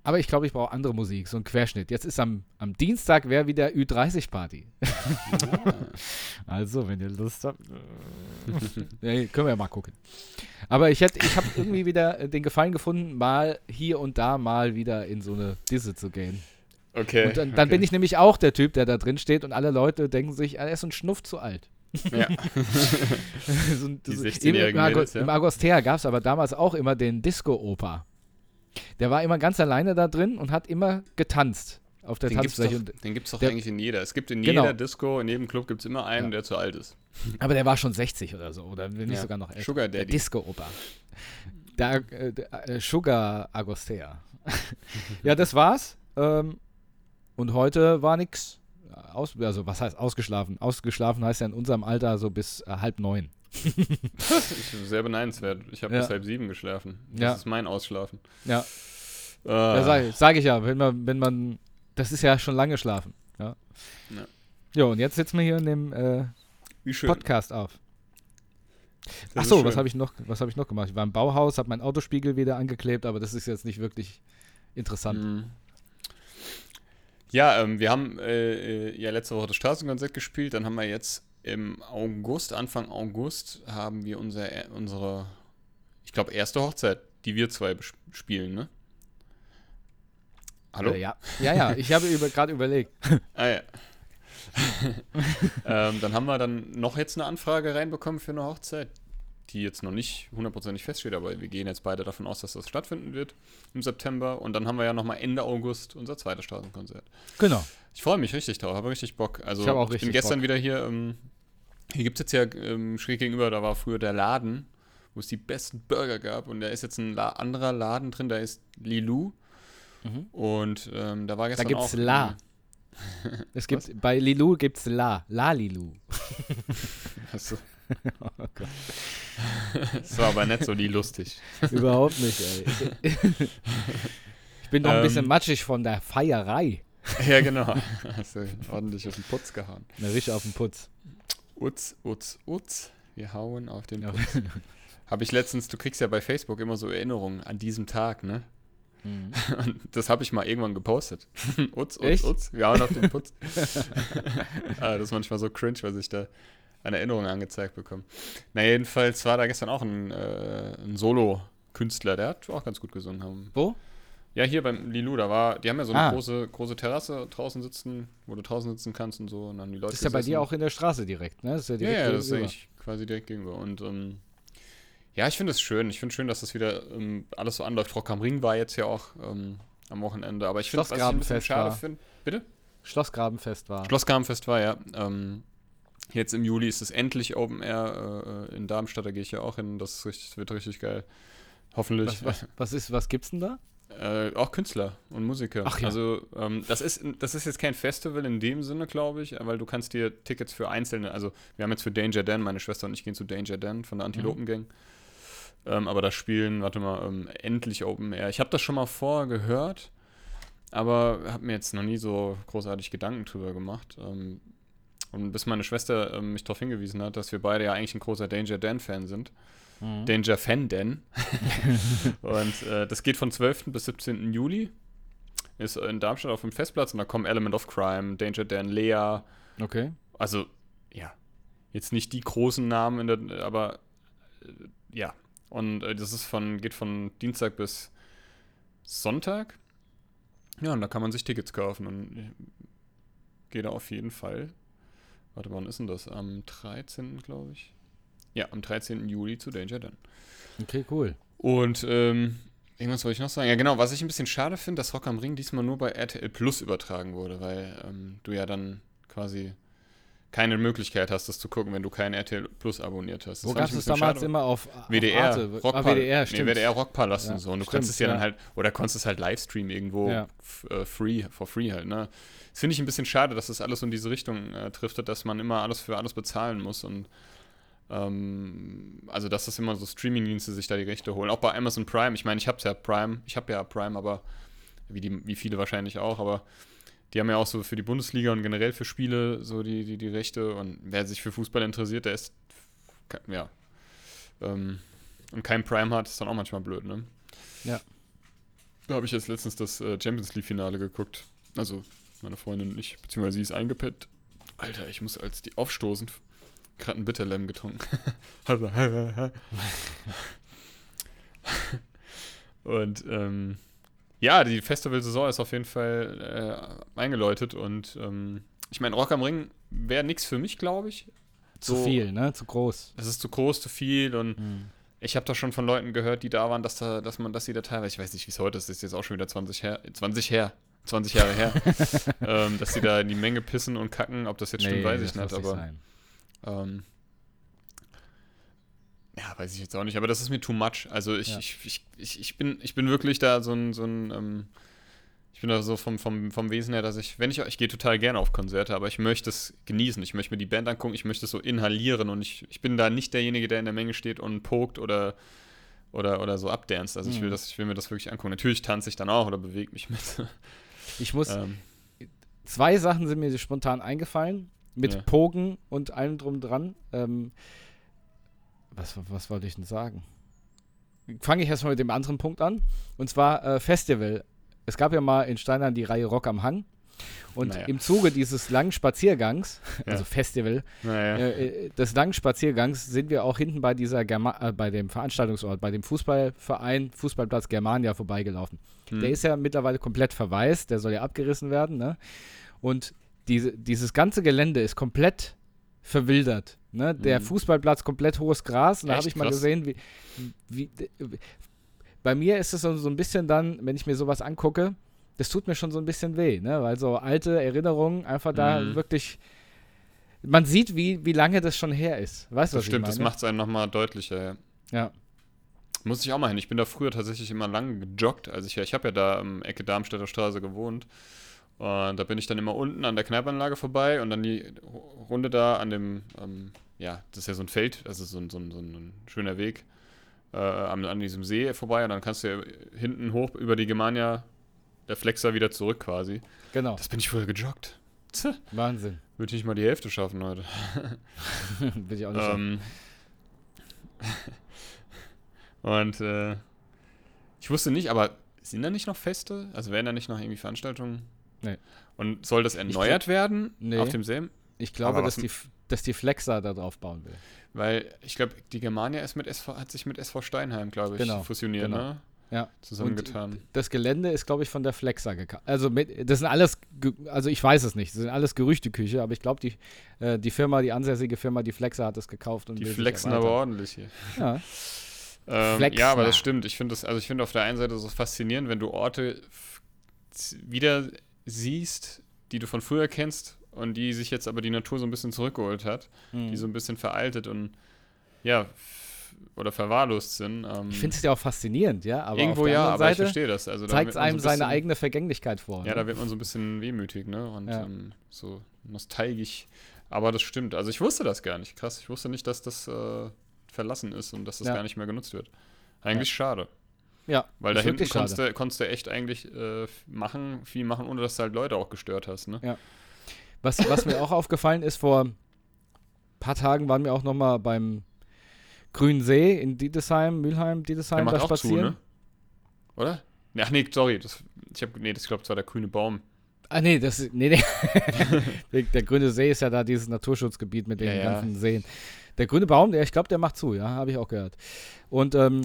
Aber ich glaube, ich brauche andere Musik, so ein Querschnitt. Jetzt ist am, am Dienstag wäre wieder Ü30-Party. Ah. Also, wenn ihr Lust habt, äh, ja, können wir ja mal gucken. Aber ich ich habe irgendwie wieder äh, den Gefallen gefunden, mal hier und da mal wieder in so eine Disse zu gehen. Okay. Und dann, dann okay. bin ich nämlich auch der Typ, der da drin steht und alle Leute denken sich, er ist so ein Schnuff zu alt. Ja. so, ein- Die so- 16-jährigen Im, Mädels, ja. Im Agostea gab es aber damals auch immer den Disco-Opa. Der war immer ganz alleine da drin und hat immer getanzt auf der Den gibt's, Tanzfläche. doch, den gibt's doch der- eigentlich in jeder. Es gibt in Genau. jeder Disco, in jedem Club gibt es immer einen, Ja. der zu alt ist. Aber der war schon 60 oder so, oder wenn nicht Ja. sogar noch älter. Sugar Der Daddy. Disco-Opa. Der, äh, der äh, Sugar Agostea. ja, das war's. Ähm, Und heute war nix. Aus, also was heißt ausgeschlafen? Ausgeschlafen heißt ja in unserem Alter so bis äh, halb neun. sehr beneidenswert. Ich habe Ja. bis halb sieben geschlafen. Das Ja. ist mein Ausschlafen. Ja, Äh, ja sage sag ich ja, wenn man, wenn man, das ist ja schon lange schlafen. Ja. Ja. Jo, und jetzt sitzen wir hier in dem äh. Podcast auf. Das Ach ist so, was habe ich noch, was habe ich noch gemacht? Ich war im Bauhaus, habe meinen Autospiegel wieder angeklebt, aber das ist jetzt nicht wirklich interessant. Mhm. Ja, ähm, wir haben äh, äh, ja letzte Woche das Straßenkonzert gespielt, dann haben wir jetzt im August, Anfang August, haben wir unser, äh, unsere, ich glaube, erste Hochzeit, die wir zwei spielen, ne? Hallo? Äh, ja. ja, ja, ich habe über, gerade überlegt. Ah ja. ähm, dann haben wir dann noch jetzt eine Anfrage reinbekommen für eine Hochzeit, die jetzt noch nicht hundertprozentig feststeht, aber wir gehen jetzt beide davon aus, dass das stattfinden wird im September. Und dann haben wir ja nochmal Ende August unser zweites Straßenkonzert. Genau. Ich freue mich richtig drauf, habe richtig Bock. Also Ich auch bin richtig gestern Bock. wieder hier, ähm, hier gibt es jetzt ja ähm, schräg gegenüber, da war früher der Laden, wo es die besten Burger gab. Und da ist jetzt ein La anderer Laden drin, da ist Lilou. Mhm. Und ähm, da war Da gestern gibt's auch... La. Es gibt, bei Lilu gibt's La. La Lilu. Achso, Oh Gott. das war aber nicht so die lustig. Überhaupt nicht, ey. Ich bin noch ein bisschen Ähm. matschig von der Feierei. Ja, genau. Hast du ordentlich auf den Putz gehauen. Na, richtig auf den Putz. Utz, utz, utz. Wir hauen auf den Ja. Putz. Habe ich letztens, du kriegst ja bei Facebook immer so Erinnerungen an diesem Tag, ne? Mhm. Und das habe ich mal irgendwann gepostet. Utz, utz, Echt? utz. Wir hauen auf den Putz. ah, das ist manchmal so cringe, weil ich da eine Erinnerung angezeigt bekomme. Na, jedenfalls war da gestern auch ein, äh, ein Solo-Künstler, der hat auch ganz gut gesungen. Haben. Wo? Ja, hier beim Lilu, da war, die haben ja so eine Ah. große, große Terrasse draußen sitzen, wo du draußen sitzen kannst und so. Und dann die Leute Das ist ja bei dir auch in der Straße direkt, ne? Das ist ja Ja, direkt ja, das ist gegenüber. eigentlich quasi direkt gegenüber. Und ähm, ja, ich finde es schön. Ich finde schön, dass das wieder ähm, alles so anläuft. Rock am Ring war jetzt ja auch ähm, am Wochenende. Aber ich finde, was ich ein bisschen schade finde. Bitte? Schlossgrabenfest war. Schlossgrabenfest war ja. Ähm, jetzt im Juli ist es endlich Open Air äh, in Darmstadt. Da gehe ich ja auch hin. Das, richtig, wird richtig geil. Hoffentlich. was, was, was, ist, was gibt's denn da? Äh, auch Künstler und Musiker. Ach ja. Also ähm, das, ist, das ist jetzt kein Festival in dem Sinne, glaube ich, weil du kannst dir Tickets für einzelne, also wir haben jetzt für Danger Dan, meine Schwester und ich gehen zu Danger Dan von der Antilopen Gang. Ähm, aber da spielen, warte mal, ähm, endlich Open Air. Ich habe das schon mal vorher gehört, aber habe mir jetzt noch nie so großartig Gedanken drüber gemacht. Ähm, und bis meine Schwester ähm, mich darauf hingewiesen hat, dass wir beide ja eigentlich ein großer Danger Dan-Fan sind. Mhm. Danger Fan Dan. und äh, das geht von 12. bis 17. Juli. Ist in Darmstadt auf dem Festplatz und da kommen Element of Crime, Danger Dan, Lea. Okay. Also, ja. Jetzt nicht die großen Namen, in der, aber äh, ja. Und äh, das ist von, geht von Dienstag bis Sonntag. Ja, und da kann man sich Tickets kaufen und ich gehe da auf jeden Fall. Warte, wann ist denn das? Am 13. glaube ich. Ja, am 13. Juli zu Danger Dan. Okay, cool. Und ähm, irgendwas wollte ich noch sagen. Ja, genau, was ich ein bisschen schade finde, dass Rock am Ring diesmal nur bei RTL Plus übertragen wurde, weil ähm, du ja dann quasi keine Möglichkeit hast, das zu gucken, wenn du kein RTL Plus abonniert hast. Das Wo gab es damals schade. immer auf, auf WDR, Arte? Rockpal- ah, WDR, nee, stimmt. WDR Rockpalast Ja, und so. Und du stimmt, kannst es ja, dann ja. halt, oder konntest es halt Livestream irgendwo Ja. äh, free, for free halt, ne? Das finde ich ein bisschen schade, dass das alles in diese Richtung äh, driftet, dass man immer alles für alles bezahlen muss und ähm, also dass das immer so Streamingdienste sich da die Rechte holen. Auch bei Amazon Prime. Ich meine, ich habe ja Prime, ich habe ja Prime, aber wie, die, wie viele wahrscheinlich auch, aber die haben ja auch so für die Bundesliga und generell für Spiele so die, die, die Rechte und wer sich für Fußball interessiert, der ist ja ähm, und kein Prime hat, ist dann auch manchmal blöd, ne? Ja. Da habe ich jetzt letztens das äh, Champions League Finale geguckt. Also meine Freundin und ich, beziehungsweise sie ist eingepennt. Alter, ich muss als die aufstoßen gerade einen Bitterlem getrunken. und ähm, ja, die Festivalsaison ist auf jeden Fall äh, eingeläutet und ähm, ich meine, Rock am Ring wäre nichts für mich, glaube ich. Zu So- viel, ne? Zu groß. Es ist zu groß, zu viel und Mhm. ich habe da schon von Leuten gehört, die da waren, dass da, dass man, dass sie da teilweise, ich weiß nicht, wie es heute ist, ist jetzt auch schon wieder 20 her, 20 her, 20 Jahre her, ähm, dass sie da in die Menge pissen und kacken, ob das jetzt stimmt, weiß ich nicht, aber ähm, ja, weiß ich jetzt auch nicht, aber das ist mir too much. Also ich, Ja. ich, ich, ich, ich, bin, ich bin wirklich da so ein, so ein ähm, Ich bin da so vom, vom, vom Wesen her, dass ich, wenn ich, ich gehe total gerne auf Konzerte, aber ich möchte es genießen. Ich möchte mir die Band angucken, ich möchte es so inhalieren und ich, ich bin da nicht derjenige, der in der Menge steht und pokt oder, oder, oder so abdanzt. Also ich will Mhm. das, ich will mir das wirklich angucken. Natürlich tanze ich dann auch oder bewege mich mit. Ich muss, ähm, zwei Sachen sind mir spontan eingefallen. Mit Ja. Pogen und allem drum dran. Ähm, was, was wollte ich denn sagen? Fange ich erstmal mit dem anderen Punkt an. Und zwar äh, Festival. Es gab ja mal in Steinern die Reihe Rock am Hang. Und Naja. im Zuge dieses langen Spaziergangs, Ja. also Festival, naja. äh, äh, des langen Spaziergangs sind wir auch hinten bei dieser Germa äh, bei dem Veranstaltungsort, bei dem Fußballverein Fußballplatz Germania vorbeigelaufen. Hm. Der ist ja mittlerweile komplett verwaist, der soll ja abgerissen werden, ne? Und diese, dieses ganze Gelände ist komplett verwildert. Ne? Der Mhm. Fußballplatz komplett hohes Gras. Und da habe ich mal Krass. gesehen, wie, wie. Bei mir ist es so, so ein bisschen dann, wenn ich mir sowas angucke, das tut mir schon so ein bisschen weh, ne? Weil so alte Erinnerungen einfach da Mhm. wirklich. Man sieht, wie, wie lange das schon her ist. Weißt du, Das was stimmt, das macht es einem nochmal deutlicher. Ja. Ja. Muss ich auch mal hin. Ich bin da früher tatsächlich immer lang gejoggt. Also ich, ich habe ja da am Ecke Darmstädter Straße gewohnt. Und da bin ich dann immer unten an der Kneipanlage vorbei und dann die Runde da an dem, ähm, ja, das ist ja so ein Feld, also so ein, so ein, so ein schöner Weg äh, an, an diesem See vorbei und dann kannst du ja hinten hoch über die Germania, der Flexer wieder zurück quasi. Genau. Das bin ich früher gejoggt. Tja, Wahnsinn. würde ich nicht mal die Hälfte schaffen heute. Will ich auch nicht. Ähm, und äh, ich wusste nicht, aber sind da nicht noch Feste? Also werden da nicht noch irgendwie Veranstaltungen? Nee. Und soll das erneuert werden Nee. auf demselben? Ich glaube, dass die, dass die Flexer da drauf bauen will. Weil ich glaube, die Germania ist mit SV, hat sich mit SV Steinheim, glaube ich, Genau, fusioniert, genau. ne? Ja. Zusammengetan. Das Gelände ist, glaube ich, von der Flexer gekauft. Also, mit, das sind alles, also ich weiß es nicht, das sind alles Gerüchteküche, aber ich glaube, die, äh, die Firma, die ansässige Firma, die Flexer hat es gekauft und Die flexen aber ordentlich hier. Ja. Ähm, ja, aber das stimmt. Ich finde das, also ich finde auf der einen Seite so faszinierend, wenn du Orte wieder siehst, die du von früher kennst und die sich jetzt aber die Natur so ein bisschen zurückgeholt hat, Mhm. die so ein bisschen veraltet und ja, oder verwahrlost sind. Ähm, Ich finde es ja auch faszinierend, ja, aber irgendwo ja, aber ich Seite verstehe das. Also zeigt man so einem ein seine bisschen- eigene Vergänglichkeit vor. Ja, ne? da wird man so ein bisschen wehmütig, ne? Und Ja. ähm, so nostalgisch. Aber das stimmt. Also ich wusste das gar nicht. Krass. Ich wusste nicht, dass das äh, verlassen ist und dass das Ja. gar nicht mehr genutzt wird. Eigentlich schade. Ja, Weil da hinten konntest du, konntest du echt eigentlich äh, machen, viel machen, ohne dass du halt Leute auch gestört hast, ne? Was, was mir auch aufgefallen ist, vor ein paar Tagen waren wir auch noch mal beim Grünen See in Dietesheim, Mülheim, Dietesheim da auch zu, spazieren. ne? Oder? Ach nee, sorry. Das, ich hab, nee, das glaube war der grüne Baum. Ah, nee, das nee, nee. der, der grüne See ist ja da dieses Naturschutzgebiet mit den Ja, ja. ganzen Seen. Der grüne Baum, der, ich glaube, der macht zu, ja, habe ich auch gehört. Und ähm,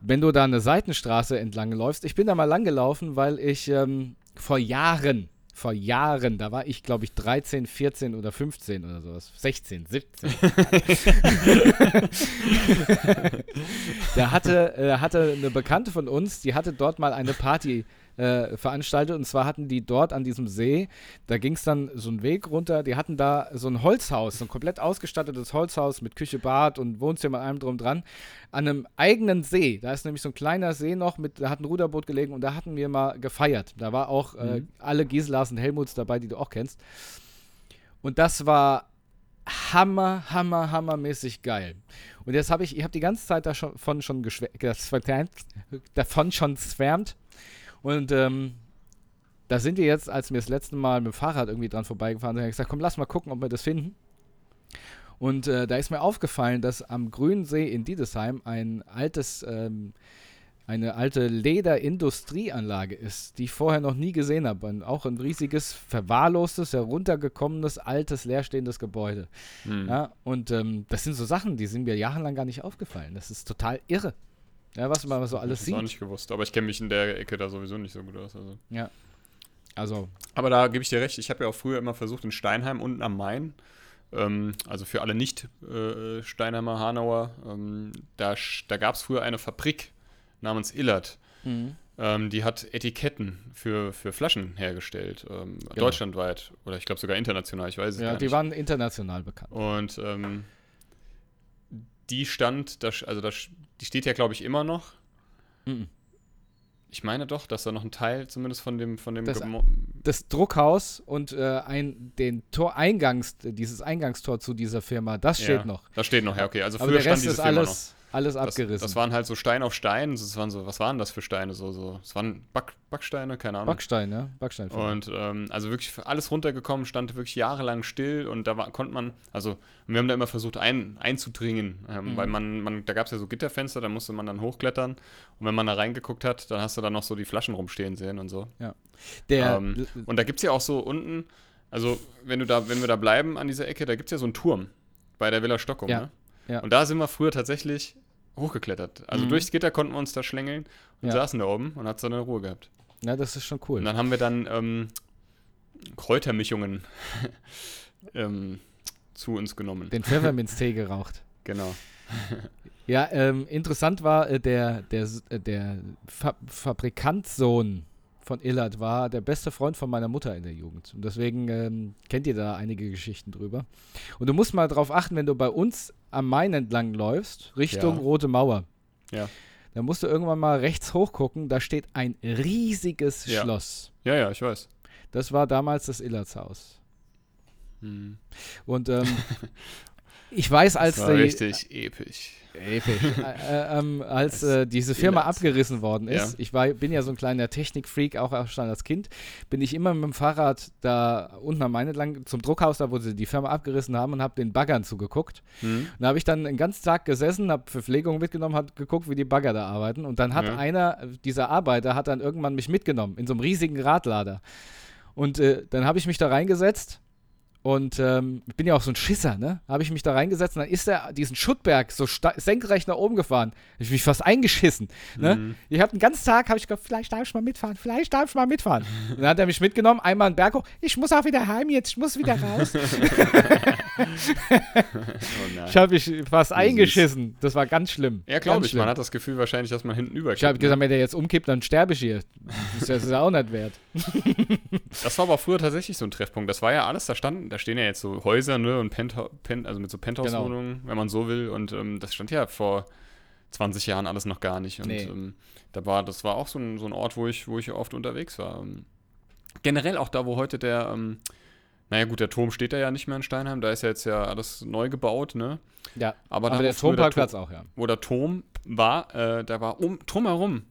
wenn du da eine Seitenstraße entlang läufst, ich bin da mal lang gelaufen, weil ich ähm, vor Jahren, vor Jahren, da war ich, glaube ich, 13, 14 oder 15 oder sowas, 16, 17. da hatte, äh, hatte eine Bekannte von uns, die hatte dort mal eine Party äh, veranstaltet und zwar hatten die dort an diesem See, da ging es dann so einen Weg runter, die hatten da so ein Holzhaus, so ein komplett ausgestattetes Holzhaus mit Küche, Bad und Wohnzimmer, allem drum dran, an einem eigenen See. Da ist nämlich so ein kleiner See noch, mit, da hat ein Ruderboot gelegen und da hatten wir mal gefeiert. Da war auch äh, Mhm. alle Giselas und Helmuts dabei, die du auch kennst. Und das war hammer, hammer, hammermäßig geil. Und jetzt habe ich, ich habe die ganze Zeit davon schon geschwärmt, davon schon schwärmt. Und ähm, da sind wir jetzt, als wir das letzte Mal mit dem Fahrrad irgendwie dran vorbeigefahren sind, habe ich gesagt, komm, lass mal gucken, ob wir das finden. Und äh, da ist mir aufgefallen, dass am Grünen See in Diedesheim ein altes, ähm, eine alte Lederindustrieanlage ist, die ich vorher noch nie gesehen habe. Und auch ein riesiges, verwahrlostes, heruntergekommenes, altes, leerstehendes Gebäude. Hm. Ja, und ähm, das sind so Sachen, die sind mir jahrelang gar nicht aufgefallen. Das ist total irre. Ja, was man so alles ich auch sieht. nicht gewusst. Aber ich kenne mich in der Ecke da sowieso nicht so gut aus. Also. Also, Aber da gebe ich dir recht. Ich habe ja auch früher immer versucht, in Steinheim unten am Main, ähm, also für alle Nicht-Steinheimer, Hanauer, ähm, da, da gab es früher eine Fabrik namens Illert. Ähm, die hat Etiketten für, für Flaschen hergestellt, ähm, deutschlandweit oder ich glaube sogar international, ich weiß es ja, gar die nicht. waren international bekannt. Und ähm, die stand, da, sch- also da, sch- die steht ja glaube ich immer noch. Mhm. ich meine doch, dass da noch ein Teil zumindest von dem, von dem Das- Gemo- Das Druckhaus und äh, ein, den Toreingangs, dieses Eingangstor zu dieser Firma, das steht ja, noch. Das steht noch, ja, okay. Also früher der stand Rest diese ist Firma alles, alles noch. Das, abgerissen. das waren halt so Stein auf Stein. Das waren so, was waren das für Steine? So, so, es waren Back, Backsteine, keine Ahnung. Backstein, ja? Backstein. Und ähm, also wirklich alles runtergekommen, stand wirklich jahrelang still und da war, konnte man, also wir haben da immer versucht ein, einzudringen, ähm, Mhm. weil man, man da gab es ja so Gitterfenster, da musste man dann hochklettern und wenn man da reingeguckt hat, dann hast du dann noch so die Flaschen rumstehen sehen und so. der, ähm, Und da gibt es ja auch so unten, also wenn du da, wenn wir da bleiben an dieser Ecke, da gibt es ja so einen Turm bei der Villa Stockholm, Ja, ne? Ja. Und da sind wir früher tatsächlich hochgeklettert. Also Mhm. durchs Gitter konnten wir uns da schlängeln und Ja. saßen da oben und hat seine Ruhe gehabt. ja, das ist schon cool. Und dann haben wir dann ähm, Kräutermischungen ähm, zu uns genommen. Den Pfefferminztee geraucht. Genau. Ja, ähm, interessant war, äh, der, der, äh, der Fa Fabrikantsohn von Illert war der beste Freund von meiner Mutter in der Jugend. Und deswegen ähm, kennt ihr da einige Geschichten drüber. Und du musst mal drauf achten, wenn du bei uns am Main entlang läufst, Richtung Ja. Rote Mauer. Ja. Dann musst du irgendwann mal rechts hochgucken, da steht ein riesiges Ja. Schloss. Ja, ja, ich weiß. Das war damals das Illerts Haus. Hm. Und ähm, ich weiß, als Das war die, richtig episch. Episch. äh, äh, ähm, als äh, diese Firma abgerissen worden ist, Ja. ich war, bin ja so ein kleiner Technikfreak, auch schon als Kind, bin ich immer mit dem Fahrrad da unten am Main entlang zum Druckhaus, da wo sie die Firma abgerissen haben und habe den Baggern zugeguckt. Hm? Und da habe ich dann den ganzen Tag gesessen, habe Verpflegung mitgenommen, habe geguckt, wie die Bagger da arbeiten. Und dann hat Ja. einer dieser Arbeiter hat dann irgendwann mich mitgenommen in so einem riesigen Radlader. Und äh, dann habe ich mich da reingesetzt und ähm, ich bin ja auch so ein Schisser, ne? Habe ich mich da reingesetzt und dann ist er diesen Schuttberg so senkrecht nach oben gefahren. Ich mich fast eingeschissen. Ne? Mhm. Ich habe den ganzen Tag, habe ich gedacht, vielleicht darf ich mal mitfahren, vielleicht darf ich mal mitfahren. Und dann hat er mich mitgenommen, einmal einen Berg hoch. Ich muss auch wieder heim jetzt, ich muss wieder raus. Oh. Ich habe mich fast eingeschissen. Das war ganz schlimm. Ja, glaube ich. schlimm. Man hat das Gefühl wahrscheinlich, dass man hinten über Ich habe gesagt, wenn der jetzt umkippt, dann sterbe ich hier. Das ist ja auch nicht wert. Das war aber früher tatsächlich so ein Treffpunkt. Das war ja alles, da standen, da stehen ja jetzt so Häuser, ne, und Pentha Pen also mit so Penthouse-Wohnungen, wenn man so will. Und ähm, das stand ja vor 20 Jahren alles noch gar nicht. Und Nee. ähm, da war, das war auch so ein, so ein Ort, wo ich, wo ich oft unterwegs war. Ähm, generell auch da, wo heute der, ähm, naja gut, der Turm steht da ja nicht mehr in Steinheim, da ist ja jetzt ja alles neu gebaut, ne? Ja, Aber, aber, da, der Turmparkplatz Turm- auch, ja. wo der Turm war, äh, da war um, drumherum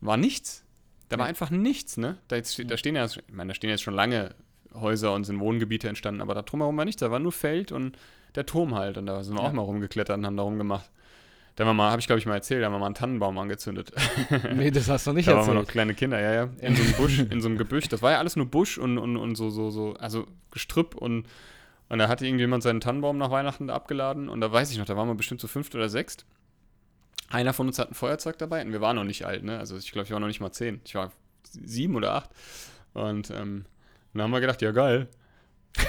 war nichts. Da war Nee. einfach nichts, ne? Da, jetzt, da stehen ja, ich meine, da stehen jetzt schon lange Häuser und sind Wohngebiete entstanden, aber da drumherum war nichts. Da war nur Feld und der Turm halt. Und da sind wir Ja. auch mal rumgeklettert und haben da rumgemacht. Da haben wir mal, habe ich glaube ich mal erzählt, da haben wir mal einen Tannenbaum angezündet. Nee, das hast du nicht da waren wir noch erzählt. kleine Kinder, ja, ja. In so einem Busch, in so einem Gebüsch. Das war ja alles nur Busch und, und, und so, so, so, also Gestrüpp und, und da hatte irgendjemand seinen Tannenbaum nach Weihnachten da abgeladen und da weiß ich noch, da waren wir bestimmt zu fünft oder sechst. Einer von uns hat ein Feuerzeug dabei und wir waren noch nicht alt, ne? Also ich glaube, ich war noch nicht mal zehn. Ich war sieben oder acht. Und ähm, dann haben wir gedacht, ja geil.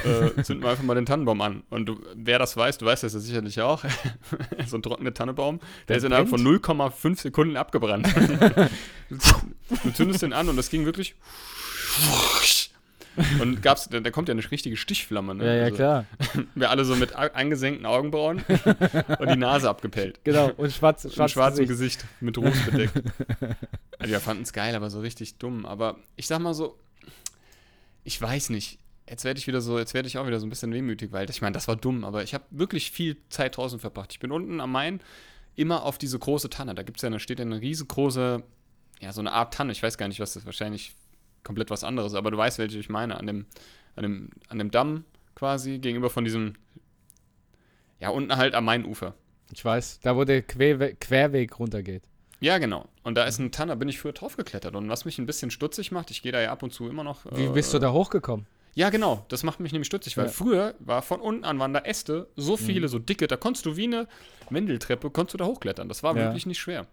äh, zünden wir einfach mal den Tannenbaum an. Und du, wer das weiß, du weißt das ja sicherlich auch. so ein trockener Tannenbaum, der, Der ist innerhalb von 0,5 Sekunden abgebrannt. du zündest den an und das ging wirklich. Und gab's, da, da kommt ja eine richtige Stichflamme. Ne? Ja, ja, Also, klar. Wir alle so mit a- eingesenkten Augenbrauen und die Nase abgepellt. Genau. Und schwarz, Und schwarz schwarzem Gesicht. Gesicht mit Ruß bedeckt. also wir fanden es geil, aber so richtig dumm. Aber ich sag mal so, ich weiß nicht. Jetzt werde ich wieder so, jetzt werde ich auch wieder so ein bisschen wehmütig, weil ich meine, das war dumm, aber ich habe wirklich viel Zeit draußen verbracht. Ich bin unten am Main immer auf diese große Tanne. Da gibt es ja, da steht ja eine riesengroße, ja, so eine Art Tanne. Ich weiß gar nicht, was das ist. Wahrscheinlich komplett was anderes, aber du weißt, welche ich meine. An dem, an dem, an dem Damm quasi, gegenüber von diesem, ja, unten halt am Mainufer. Ich weiß, da wo der Querwe Querweg runtergeht. Ja, genau. Und da ist ein Tanner, bin ich früher drauf geklettert. Und was mich ein bisschen stutzig macht, ich gehe da ja ab und zu immer noch. Wie äh, bist du da hochgekommen? Ja, genau. Das macht mich nämlich stutzig, weil Ja. früher war von unten an waren da Äste, so Mhm. viele, so dicke, da konntest du wie eine Wendeltreppe, konntest du da hochklettern. Das war Ja. wirklich nicht schwer.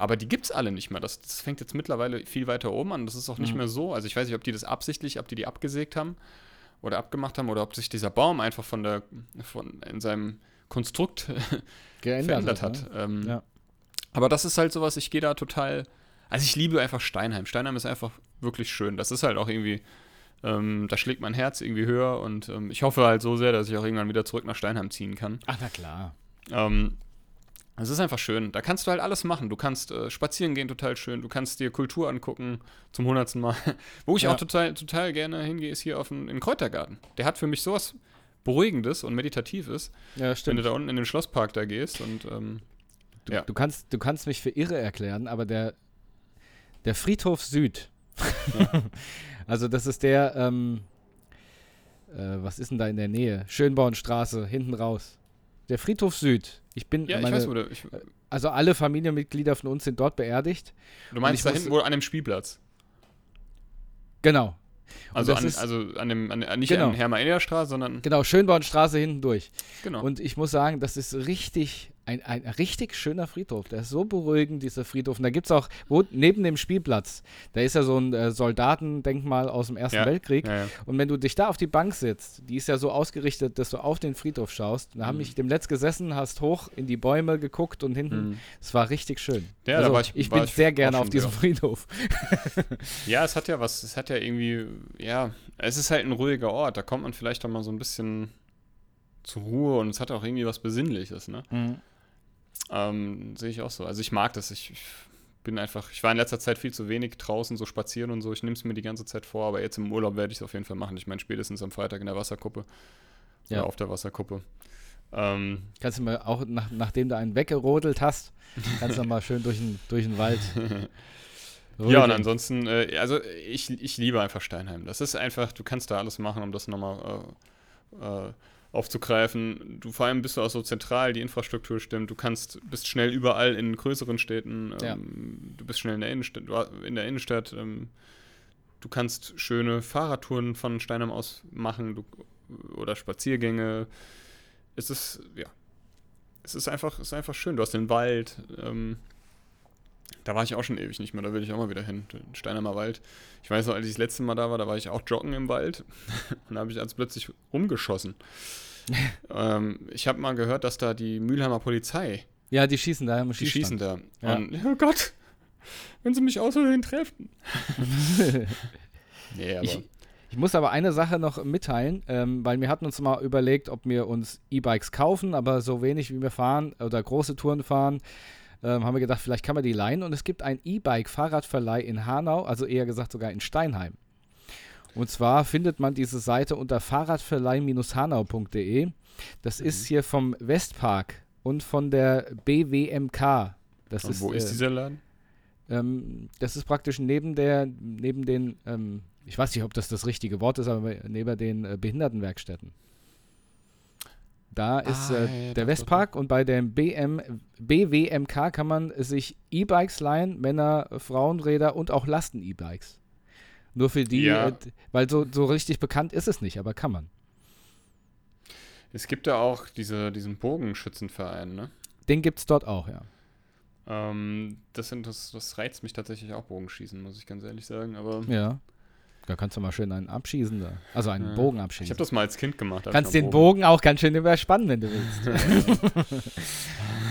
Aber die gibt's alle nicht mehr. Das, das fängt jetzt mittlerweile viel weiter oben an. Das ist auch nicht Mhm. mehr so. Also ich weiß nicht, ob die das absichtlich, ob die die abgesägt haben oder abgemacht haben oder ob sich dieser Baum einfach von der, von, in seinem Konstrukt Geändert, verändert hat. Ne? Ähm, Ja. Aber das ist halt sowas, ich gehe da total. Also ich liebe einfach Steinheim. Steinheim ist einfach wirklich schön. Das ist halt auch irgendwie, ähm, da schlägt mein Herz irgendwie höher und ähm, ich hoffe halt so sehr, dass ich auch irgendwann wieder zurück nach Steinheim ziehen kann. Ach, na klar. Ähm, Es ist einfach schön. Da kannst du halt alles machen. Du kannst äh, spazieren gehen, total schön. Du kannst dir Kultur angucken, zum hundertsten Mal. Wo ich Ja. auch total, total gerne hingehe, ist hier auf den, in den Kräutergarten. Der hat für mich sowas Beruhigendes und Meditatives, Ja, wenn du da unten in den Schlosspark da gehst. Und ähm, Du, Ja. du, kannst, du kannst mich für irre erklären, aber der, der Friedhof Süd, also das ist der, ähm, äh, was ist denn da in der Nähe? Schönbornstraße, hinten raus. Der Friedhof Süd. Ich bin, ja, ich meine, weiß, wo der. Ich, also alle Familienmitglieder von uns sind dort beerdigt. du meinst ich da hinten, wo an dem Spielplatz. Genau. Also, an, ist- also an dem, an, nicht Genau. an Hermann-Straße, sondern. Genau, Schönbornstraße hinten durch. Genau. Und ich muss sagen, das ist richtig, ein, ein richtig schöner Friedhof. Der ist so beruhigend, dieser Friedhof. Und da gibt es auch, wo, neben dem Spielplatz, da ist ja so ein äh, Soldatendenkmal aus dem Ersten Ja, Weltkrieg. ja, ja. Und wenn du dich da auf die Bank sitzt, die ist ja so ausgerichtet, dass du auf den Friedhof schaust. Da Mhm. ich dem Letzt gesessen, hast hoch in die Bäume geguckt und hinten. Mhm. Es war richtig schön. Ja, da also, war ich- ich war bin ich sehr gerne auf diesem Friedhof. Ja, es hat ja was, es hat ja irgendwie, ja, es ist halt ein ruhiger Ort, da kommt man vielleicht auch mal so ein bisschen zur Ruhe und es hat auch irgendwie was Besinnliches, ne? Ähm, sehe ich auch so. Also ich mag das, ich, ich bin einfach, ich war in letzter Zeit viel zu wenig draußen, so spazieren und so, ich nehme es mir die ganze Zeit vor, aber jetzt im Urlaub werde ich es auf jeden Fall machen. Ich meine, spätestens am Freitag in der Wasserkuppe Ja. oder auf der Wasserkuppe. Ähm, Kannst du mal auch, nach, nachdem du einen weggerodelt hast, kannst du mal schön durch den, durch den Wald. Ja, und ansonsten, äh, also ich, ich liebe einfach Steinheim. Das ist einfach, du kannst da alles machen, um das nochmal äh, äh, aufzugreifen. Du vor allem bist du auch so zentral, die Infrastruktur stimmt. Du kannst, bist schnell überall in größeren Städten. Ja. Ähm, Du bist schnell in der Innenstadt. In der Innenstadt ähm, du kannst schöne Fahrradtouren von Steinheim aus machen du, oder Spaziergänge. Es ist, ja, es ist einfach, es ist einfach schön. Du hast den Wald. Ähm, da war ich auch schon ewig nicht mehr, da will ich auch mal wieder hin. Steinheimer Wald. Ich weiß noch, als ich das letzte Mal da war, da war ich auch joggen im Wald. Und da habe ich als plötzlich rumgeschossen. ähm, ich habe mal gehört, dass da die Mülheimer Polizei, Ja, die schießen da die schießen da. Ja. Und, oh Gott, wenn sie mich aus Versehen treffen. nee, aber. Ich- Ich muss aber eine Sache noch mitteilen, ähm, weil wir hatten uns mal überlegt, ob wir uns E-Bikes kaufen, aber so wenig wie wir fahren oder große Touren fahren, ähm, haben wir gedacht, vielleicht kann man die leihen. Und es gibt ein E-Bike-Fahrradverleih in Hanau, also eher gesagt sogar in Steinheim. Und zwar findet man diese Seite unter fahrradverleih-hanau.de. Das ist hier vom Westpark und von der BWMK. Das und ist, wo ist äh, dieser Laden? ähm, das ist praktisch neben der, neben den, ähm, ich weiß nicht, ob das das richtige Wort ist, aber neben den äh, Behindertenwerkstätten. Da ist Ah, äh, ja, der Westpark und bei dem BM, BWMK kann man sich E-Bikes leihen, Männer, Frauenräder und auch Lasten-E-Bikes. Nur für die, Ja. äh, weil so, so richtig bekannt ist es nicht, aber kann man. Es gibt da auch diese, diesen Bogenschützenverein, ne? Den gibt es dort auch, ja. Ähm, das, sind- das, das reizt mich tatsächlich auch, Bogenschießen, muss ich ganz ehrlich sagen. Aber Ja. Da kannst du mal schön einen abschießen da. Also einen Ja. Bogen ich abschießen. habe das mal als Kind gemacht. ich kannst den Bogen auch ganz schön überspannen, wenn du willst.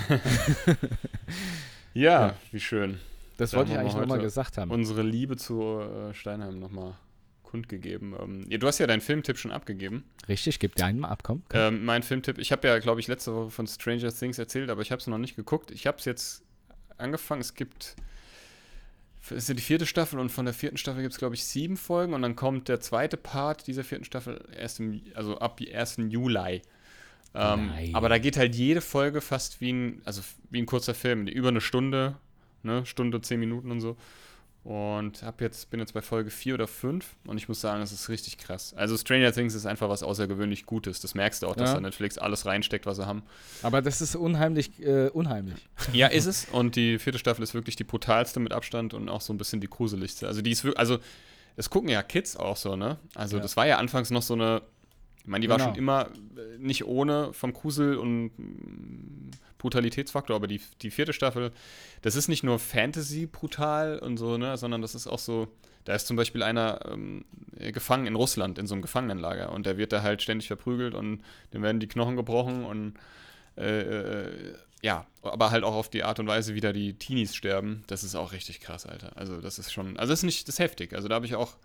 Ja, Ja. wie schön. Das Da wollte ich eigentlich nochmal gesagt haben. Unsere Liebe zu äh, Steinheim nochmal kundgegeben. Ähm, ja, du hast ja deinen Filmtipp schon abgegeben. Richtig, gib dir einen mal ab, komm. komm. Ähm, mein Filmtipp, ich habe ja, glaube ich, letzte Woche von Stranger Things erzählt, aber ich habe es noch nicht geguckt. Ich habe es jetzt angefangen. Es gibt, es ist ja die vierte Staffel und von der vierten Staffel gibt es, glaube ich, sieben Folgen und dann kommt der zweite Part dieser vierten Staffel erst im, also ab 1. Juli. Ähm, aber da geht halt jede Folge fast wie ein, also wie ein kurzer Film, über eine Stunde, ne, Stunde, zehn Minuten und so. Und hab jetzt, bin jetzt bei Folge 4 oder 5 und ich muss sagen, das ist richtig krass. Also Stranger Things ist einfach was außergewöhnlich Gutes. Das merkst du auch, dass Ja. da Netflix alles reinsteckt, was sie haben. Aber das ist unheimlich, äh, unheimlich. Ja, ist es. Und die vierte Staffel ist wirklich die brutalste mit Abstand und auch so ein bisschen die gruseligste. Also die ist wirklich, also es gucken ja Kids auch so, ne? Also Ja. das war ja anfangs noch so eine, ich meine, die war Genau. schon immer äh, nicht ohne vom Grusel und mm, Brutalitätsfaktor, aber die, die vierte Staffel, das ist nicht nur Fantasy brutal und so, ne, sondern das ist auch so, da ist zum Beispiel einer ähm, äh, gefangen in Russland, in so einem Gefangenenlager und der wird da halt ständig verprügelt und dem werden die Knochen gebrochen und äh, äh, ja, aber halt auch auf die Art und Weise, wie da die Teenies sterben, das ist auch richtig krass, Alter. Also das ist schon, also das ist nicht, das ist heftig. Also da habe ich auch,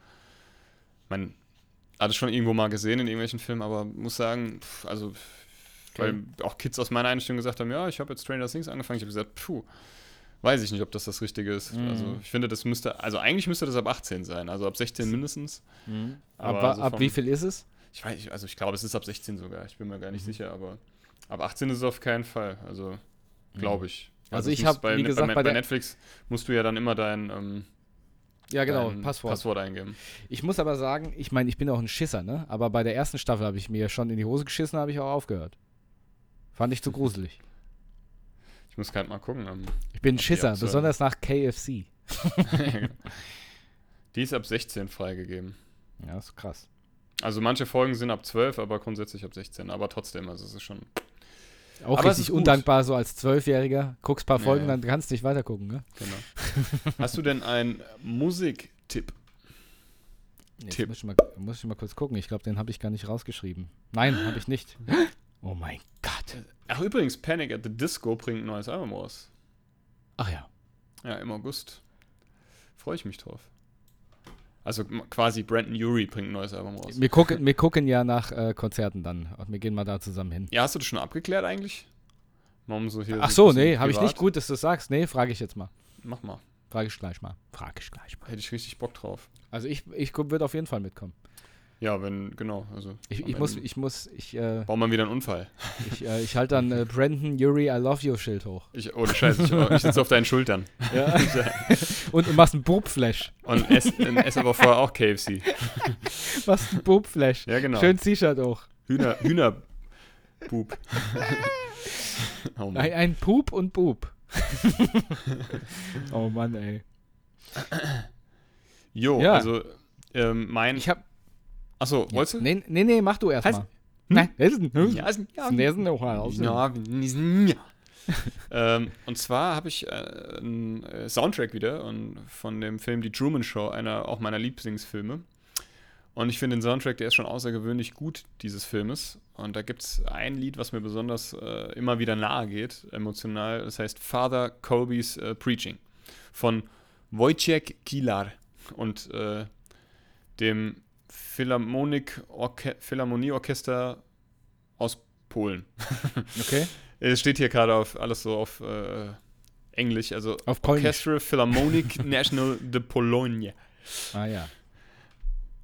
man, alles schon irgendwo mal gesehen in irgendwelchen Filmen, aber muss sagen, pff, also Weil auch Kids aus meiner Einstellung gesagt haben, ja, ich habe jetzt Stranger Things angefangen. Ich habe gesagt, puh, weiß ich nicht, ob das das Richtige ist. Mhm. Also ich finde, das müsste, also eigentlich müsste das ab 18 sein, also ab 16 mindestens. Mhm. Aber Aber so ab wie viel ist es? Ich weiß, nicht, also ich glaube, es ist ab 16 sogar. Ich bin mir gar nicht Mhm. sicher, aber ab 18 ist es auf keinen Fall. Also glaube ich. Also es ich muss hab, bei, wie bei, gesagt, bei, bei der- Netflix musst du ja dann immer dein, ähm, Ja, genau, Passwort. Passwort eingeben. Ich muss aber sagen, ich meine, ich bin auch ein Schisser, ne? Aber bei der ersten Staffel habe ich mir schon in die Hose geschissen, habe ich auch aufgehört. Fand ich zu gruselig. Ich muss gerade mal gucken. Ähm, Ich bin ein Schisser, besonders nach KFC. die ist ab 16 freigegeben. Ja, ist krass. Also manche Folgen sind ab 12, aber grundsätzlich ab 16. Aber trotzdem, also es ist schon. Auch Aber richtig undankbar, so als Zwölfjähriger. Guckst ein paar Folgen, ja. dann kannst du nicht weiter gucken, ne? Genau. Hast du denn einen Musiktipp? Jetzt Tipp. Muss ich, mal, muss ich mal kurz gucken. Ich glaube, den habe ich gar nicht rausgeschrieben. Nein, habe ich nicht. Oh mein Gott. Ach, übrigens, Panic at the Disco bringt ein neues Album raus. Ach ja. Ja, im August. Freue ich mich drauf. Also quasi Brandon Urie bringt ein neues Album raus. Wir gucken, wir gucken ja nach äh, Konzerten dann. Und wir gehen mal da zusammen hin. Ja, hast du das schon abgeklärt eigentlich? Warum so hier Ach so nee, habe ich nicht gut, dass du sagst. Nee, frage ich jetzt mal. Mach mal. Frage ich gleich mal. Frage ich gleich mal. Hätte ich richtig Bock drauf. Also ich, ich würde auf jeden Fall mitkommen. Ja, wenn, genau. Also Ich, ich muss, ich muss, ich, äh, Bauen wir wieder einen Unfall. ich, äh, ich halte dann äh, Brandon Yuri I Love You Schild hoch. Ich, ohne Scheiß, ich, ich sitze auf deinen Schultern. Ja. und du machst einen Boobflash. Und ess, ess aber vorher auch KFC. Machst einen Boobflash. Ja, genau. Schön T-Shirt auch. Hühner, Hühnerbub. oh Mann. Ein, ein Pup und Bub. oh Mann, ey. Jo, Ja. also ähm, mein. Ich hab. Achso, wolltest du? Nee, nee, nee, mach du erst Heißt- mal. Hm? Nein, das ist ein- das Ja, ist- ja, ist ein Hochhaus. Ja, ja. ähm, und zwar habe ich äh, einen äh, Soundtrack wieder und von dem Film Die Truman Show, einer auch meiner Lieblingsfilme. Und ich finde den Soundtrack, der ist schon außergewöhnlich gut, dieses Filmes. Und da gibt es ein Lied, was mir besonders äh, immer wieder nahe geht, emotional. Das heißt Father Colby's äh, Preaching von Wojciech Kilar und äh, dem Philharmonieorchester aus Polen. Okay. Es steht hier gerade auf alles so auf äh, Englisch, also Auf. Orchestra Philharmonic National de Pologne. Ah ja.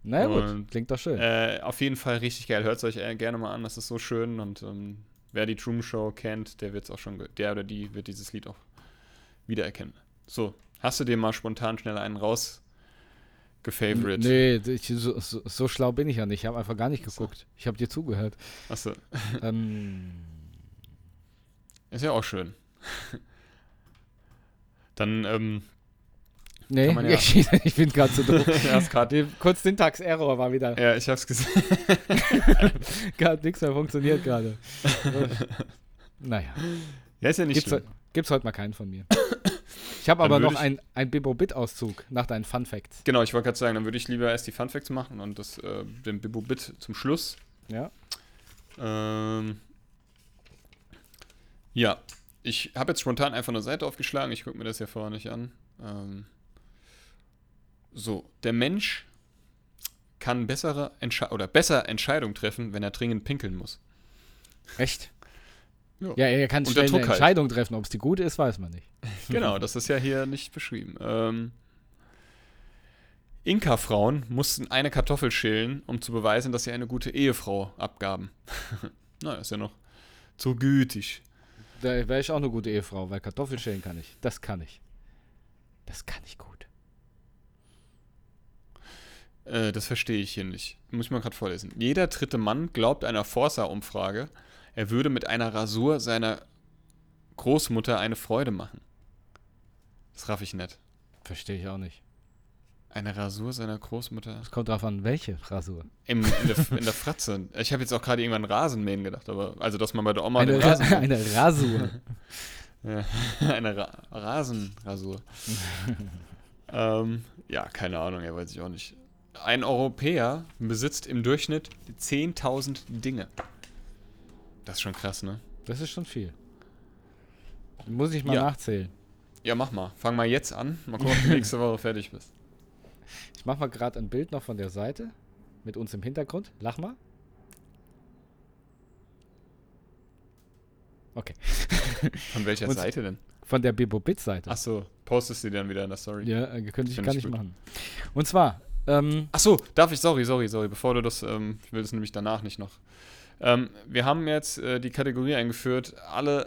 Na ja, gut, Und, klingt doch schön. Äh, auf jeden Fall richtig geil. Hört es euch äh, gerne mal an, das ist so schön und ähm, wer die Truman Show kennt, der wird es auch schon, der oder die wird dieses Lied auch wiedererkennen. So, hast du dir mal spontan schnell einen raus gefavorit? nee, ich, so, so, so schlau bin ich ja nicht. Ich habe einfach gar nicht geguckt. Ich habe dir zugehört. Achso, ähm, ist ja auch schön. Dann, ähm, nee, ja- ich, ich bin gerade so doof. Die- Kurz Syntax-Error war wieder. ja, ich hab's gesehen. Gar nichts mehr funktioniert gerade. naja. Ja, ist ja nicht Gibt's, schlimm. gibt's heute mal keinen von mir. Ich habe aber noch ich- ein, ein Bibo-Bit-Auszug nach deinen Fun Facts. Genau, ich wollte gerade sagen, dann würde ich lieber erst die Fun Facts machen und das, äh, den Bibo-Bit zum Schluss. Ja. Ähm, ja, ich habe jetzt spontan einfach eine Seite aufgeschlagen. Ich gucke mir das ja vorher nicht an. Ähm, so, der Mensch kann bessere Entsche oder besser Entscheidungen treffen, wenn er dringend pinkeln muss. Echt? Ja. Ja, er kann schnell eine halt. Entscheidung treffen. Ob es die gut ist, weiß man nicht. Genau, das ist ja hier nicht beschrieben. Ähm, Inka-Frauen mussten eine Kartoffel schälen, um zu beweisen, dass sie eine gute Ehefrau abgaben. Na, ist ja noch zu gütig. Da wäre ich auch eine gute Ehefrau, weil Kartoffelschälen kann ich. Das kann ich. Das kann ich gut. Äh, das verstehe ich hier nicht. Muss ich mal gerade vorlesen. Jeder dritte Mann glaubt einer Forsa-Umfrage, er würde mit einer Rasur seiner Großmutter eine Freude machen. Das raff ich nicht. Verstehe ich auch nicht. Eine Rasur seiner Großmutter Es kommt drauf an, welche Rasur. im, in, der, in der Fratze. Ich habe jetzt auch gerade irgendwann Rasenmähen gedacht, aber also dass man bei der Oma Eine, Ra Rasen eine Rasur. Ja, eine Ra Rasenrasur. ähm, ja, keine Ahnung, ja, weiß ich auch nicht. Ein Europäer besitzt im Durchschnitt 10.000 Dinge. Das ist schon krass, ne? Das ist schon viel. Muss ich mal Ja. nachzählen. Ja, mach mal. Fang mal jetzt an. Mal gucken, ob du nächste Woche fertig bist. Ich mache mal gerade ein Bild noch von der Seite. Mit uns im Hintergrund. Lach mal. Okay. Von welcher Und- Seite denn? Von der Bibo-Bit-Seite. Achso, postest du dann wieder in der Story? Ja, äh, könnte ich, ich ich gut. machen. Und zwar, ähm, Ach so, darf ich, sorry, sorry, sorry, bevor du das, ähm, ich will das nämlich danach nicht noch. Ähm, wir haben jetzt äh, die Kategorie eingeführt, alle, äh,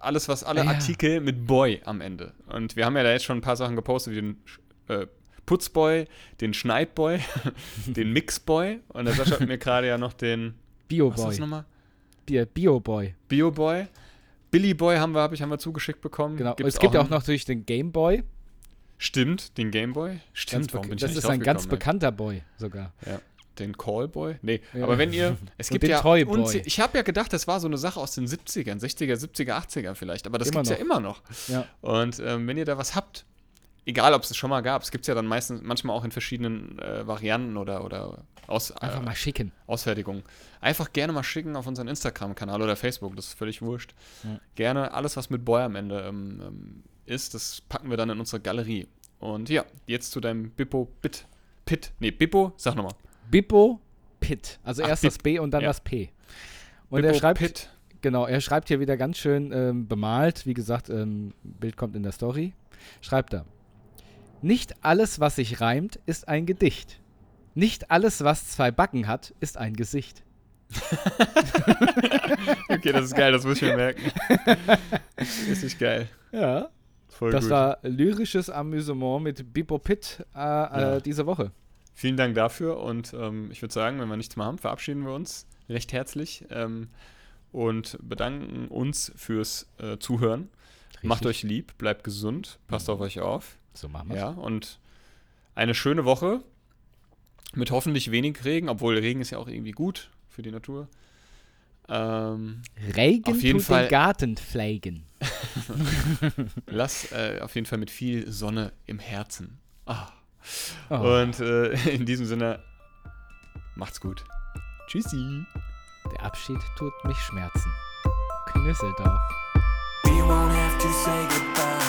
alles, was, alle Ah, ja. Artikel mit Boy am Ende. Und wir haben ja da jetzt schon ein paar Sachen gepostet, wie den äh, Putzboy, den Schneidboy, den Mixboy und der Sascha hat mir gerade ja noch den, was ist Bio-Boy. nochmal? Bi- Bio-Boy. Bioboy. Billy Boy haben wir, hab ich, haben wir zugeschickt bekommen. Genau. Gibt's es gibt ja auch noch natürlich den Gameboy. Stimmt, den Gameboy. Stimmt, Ganz warum bin ich das ist ein ganz bekannter Boy sogar. Ja. Den Callboy? Nee, Ja. aber wenn ihr. Es gibt ja. Toyboy. Ich habe ja gedacht, das war so eine Sache aus den 70ern, 60er, 70er, 80er vielleicht. Aber das Immer gibt's ja immer noch. Ja. Und ähm, wenn ihr da was habt, egal ob es es schon mal gab, es gibt es ja dann meistens, manchmal auch in verschiedenen äh, Varianten oder, oder aus, Einfach äh, mal schicken. Ausfertigungen. Einfach gerne mal schicken auf unseren Instagram-Kanal oder Facebook, das ist völlig wurscht. Ja. Gerne alles, was mit Boy am Ende ähm, ähm, ist, das packen wir dann in unsere Galerie. Und ja, jetzt zu deinem Bippo Bit. Pit. Nee, Bippo, sag nochmal. Bippo Pit. Also Ach, erst Bip. das B und dann Ja. das P. Und Bippo er schreibt, Pit. genau, er schreibt hier wieder ganz schön ähm, bemalt. Wie gesagt, ähm, Bild kommt in der Story. Schreibt er. Nicht alles, was sich reimt, ist ein Gedicht. Nicht alles, was zwei Backen hat, ist ein Gesicht. Okay, das ist geil, das muss ich mir merken. Richtig geil. Ja. Voll das gut. war lyrisches Amüsement mit Bippo Pitt äh, Ja. äh, diese Woche. Vielen Dank dafür und ähm, ich würde sagen, wenn wir nichts mehr haben, verabschieden wir uns recht herzlich ähm, und bedanken uns fürs äh, Zuhören. Macht euch lieb, bleibt gesund, passt auf euch auf. So machen wir's. Ja, und eine schöne Woche mit hoffentlich wenig Regen, obwohl Regen ist ja auch irgendwie gut für die Natur. Ähm, Regen Auf jeden Fall- den Garten pflegen. lass äh, auf jeden Fall mit viel Sonne im Herzen. Ah. Oh. Und äh, in diesem Sinne, macht's gut. Tschüssi. Der Abschied tut mich schmerzen. Knüsseldorf. We won't have to say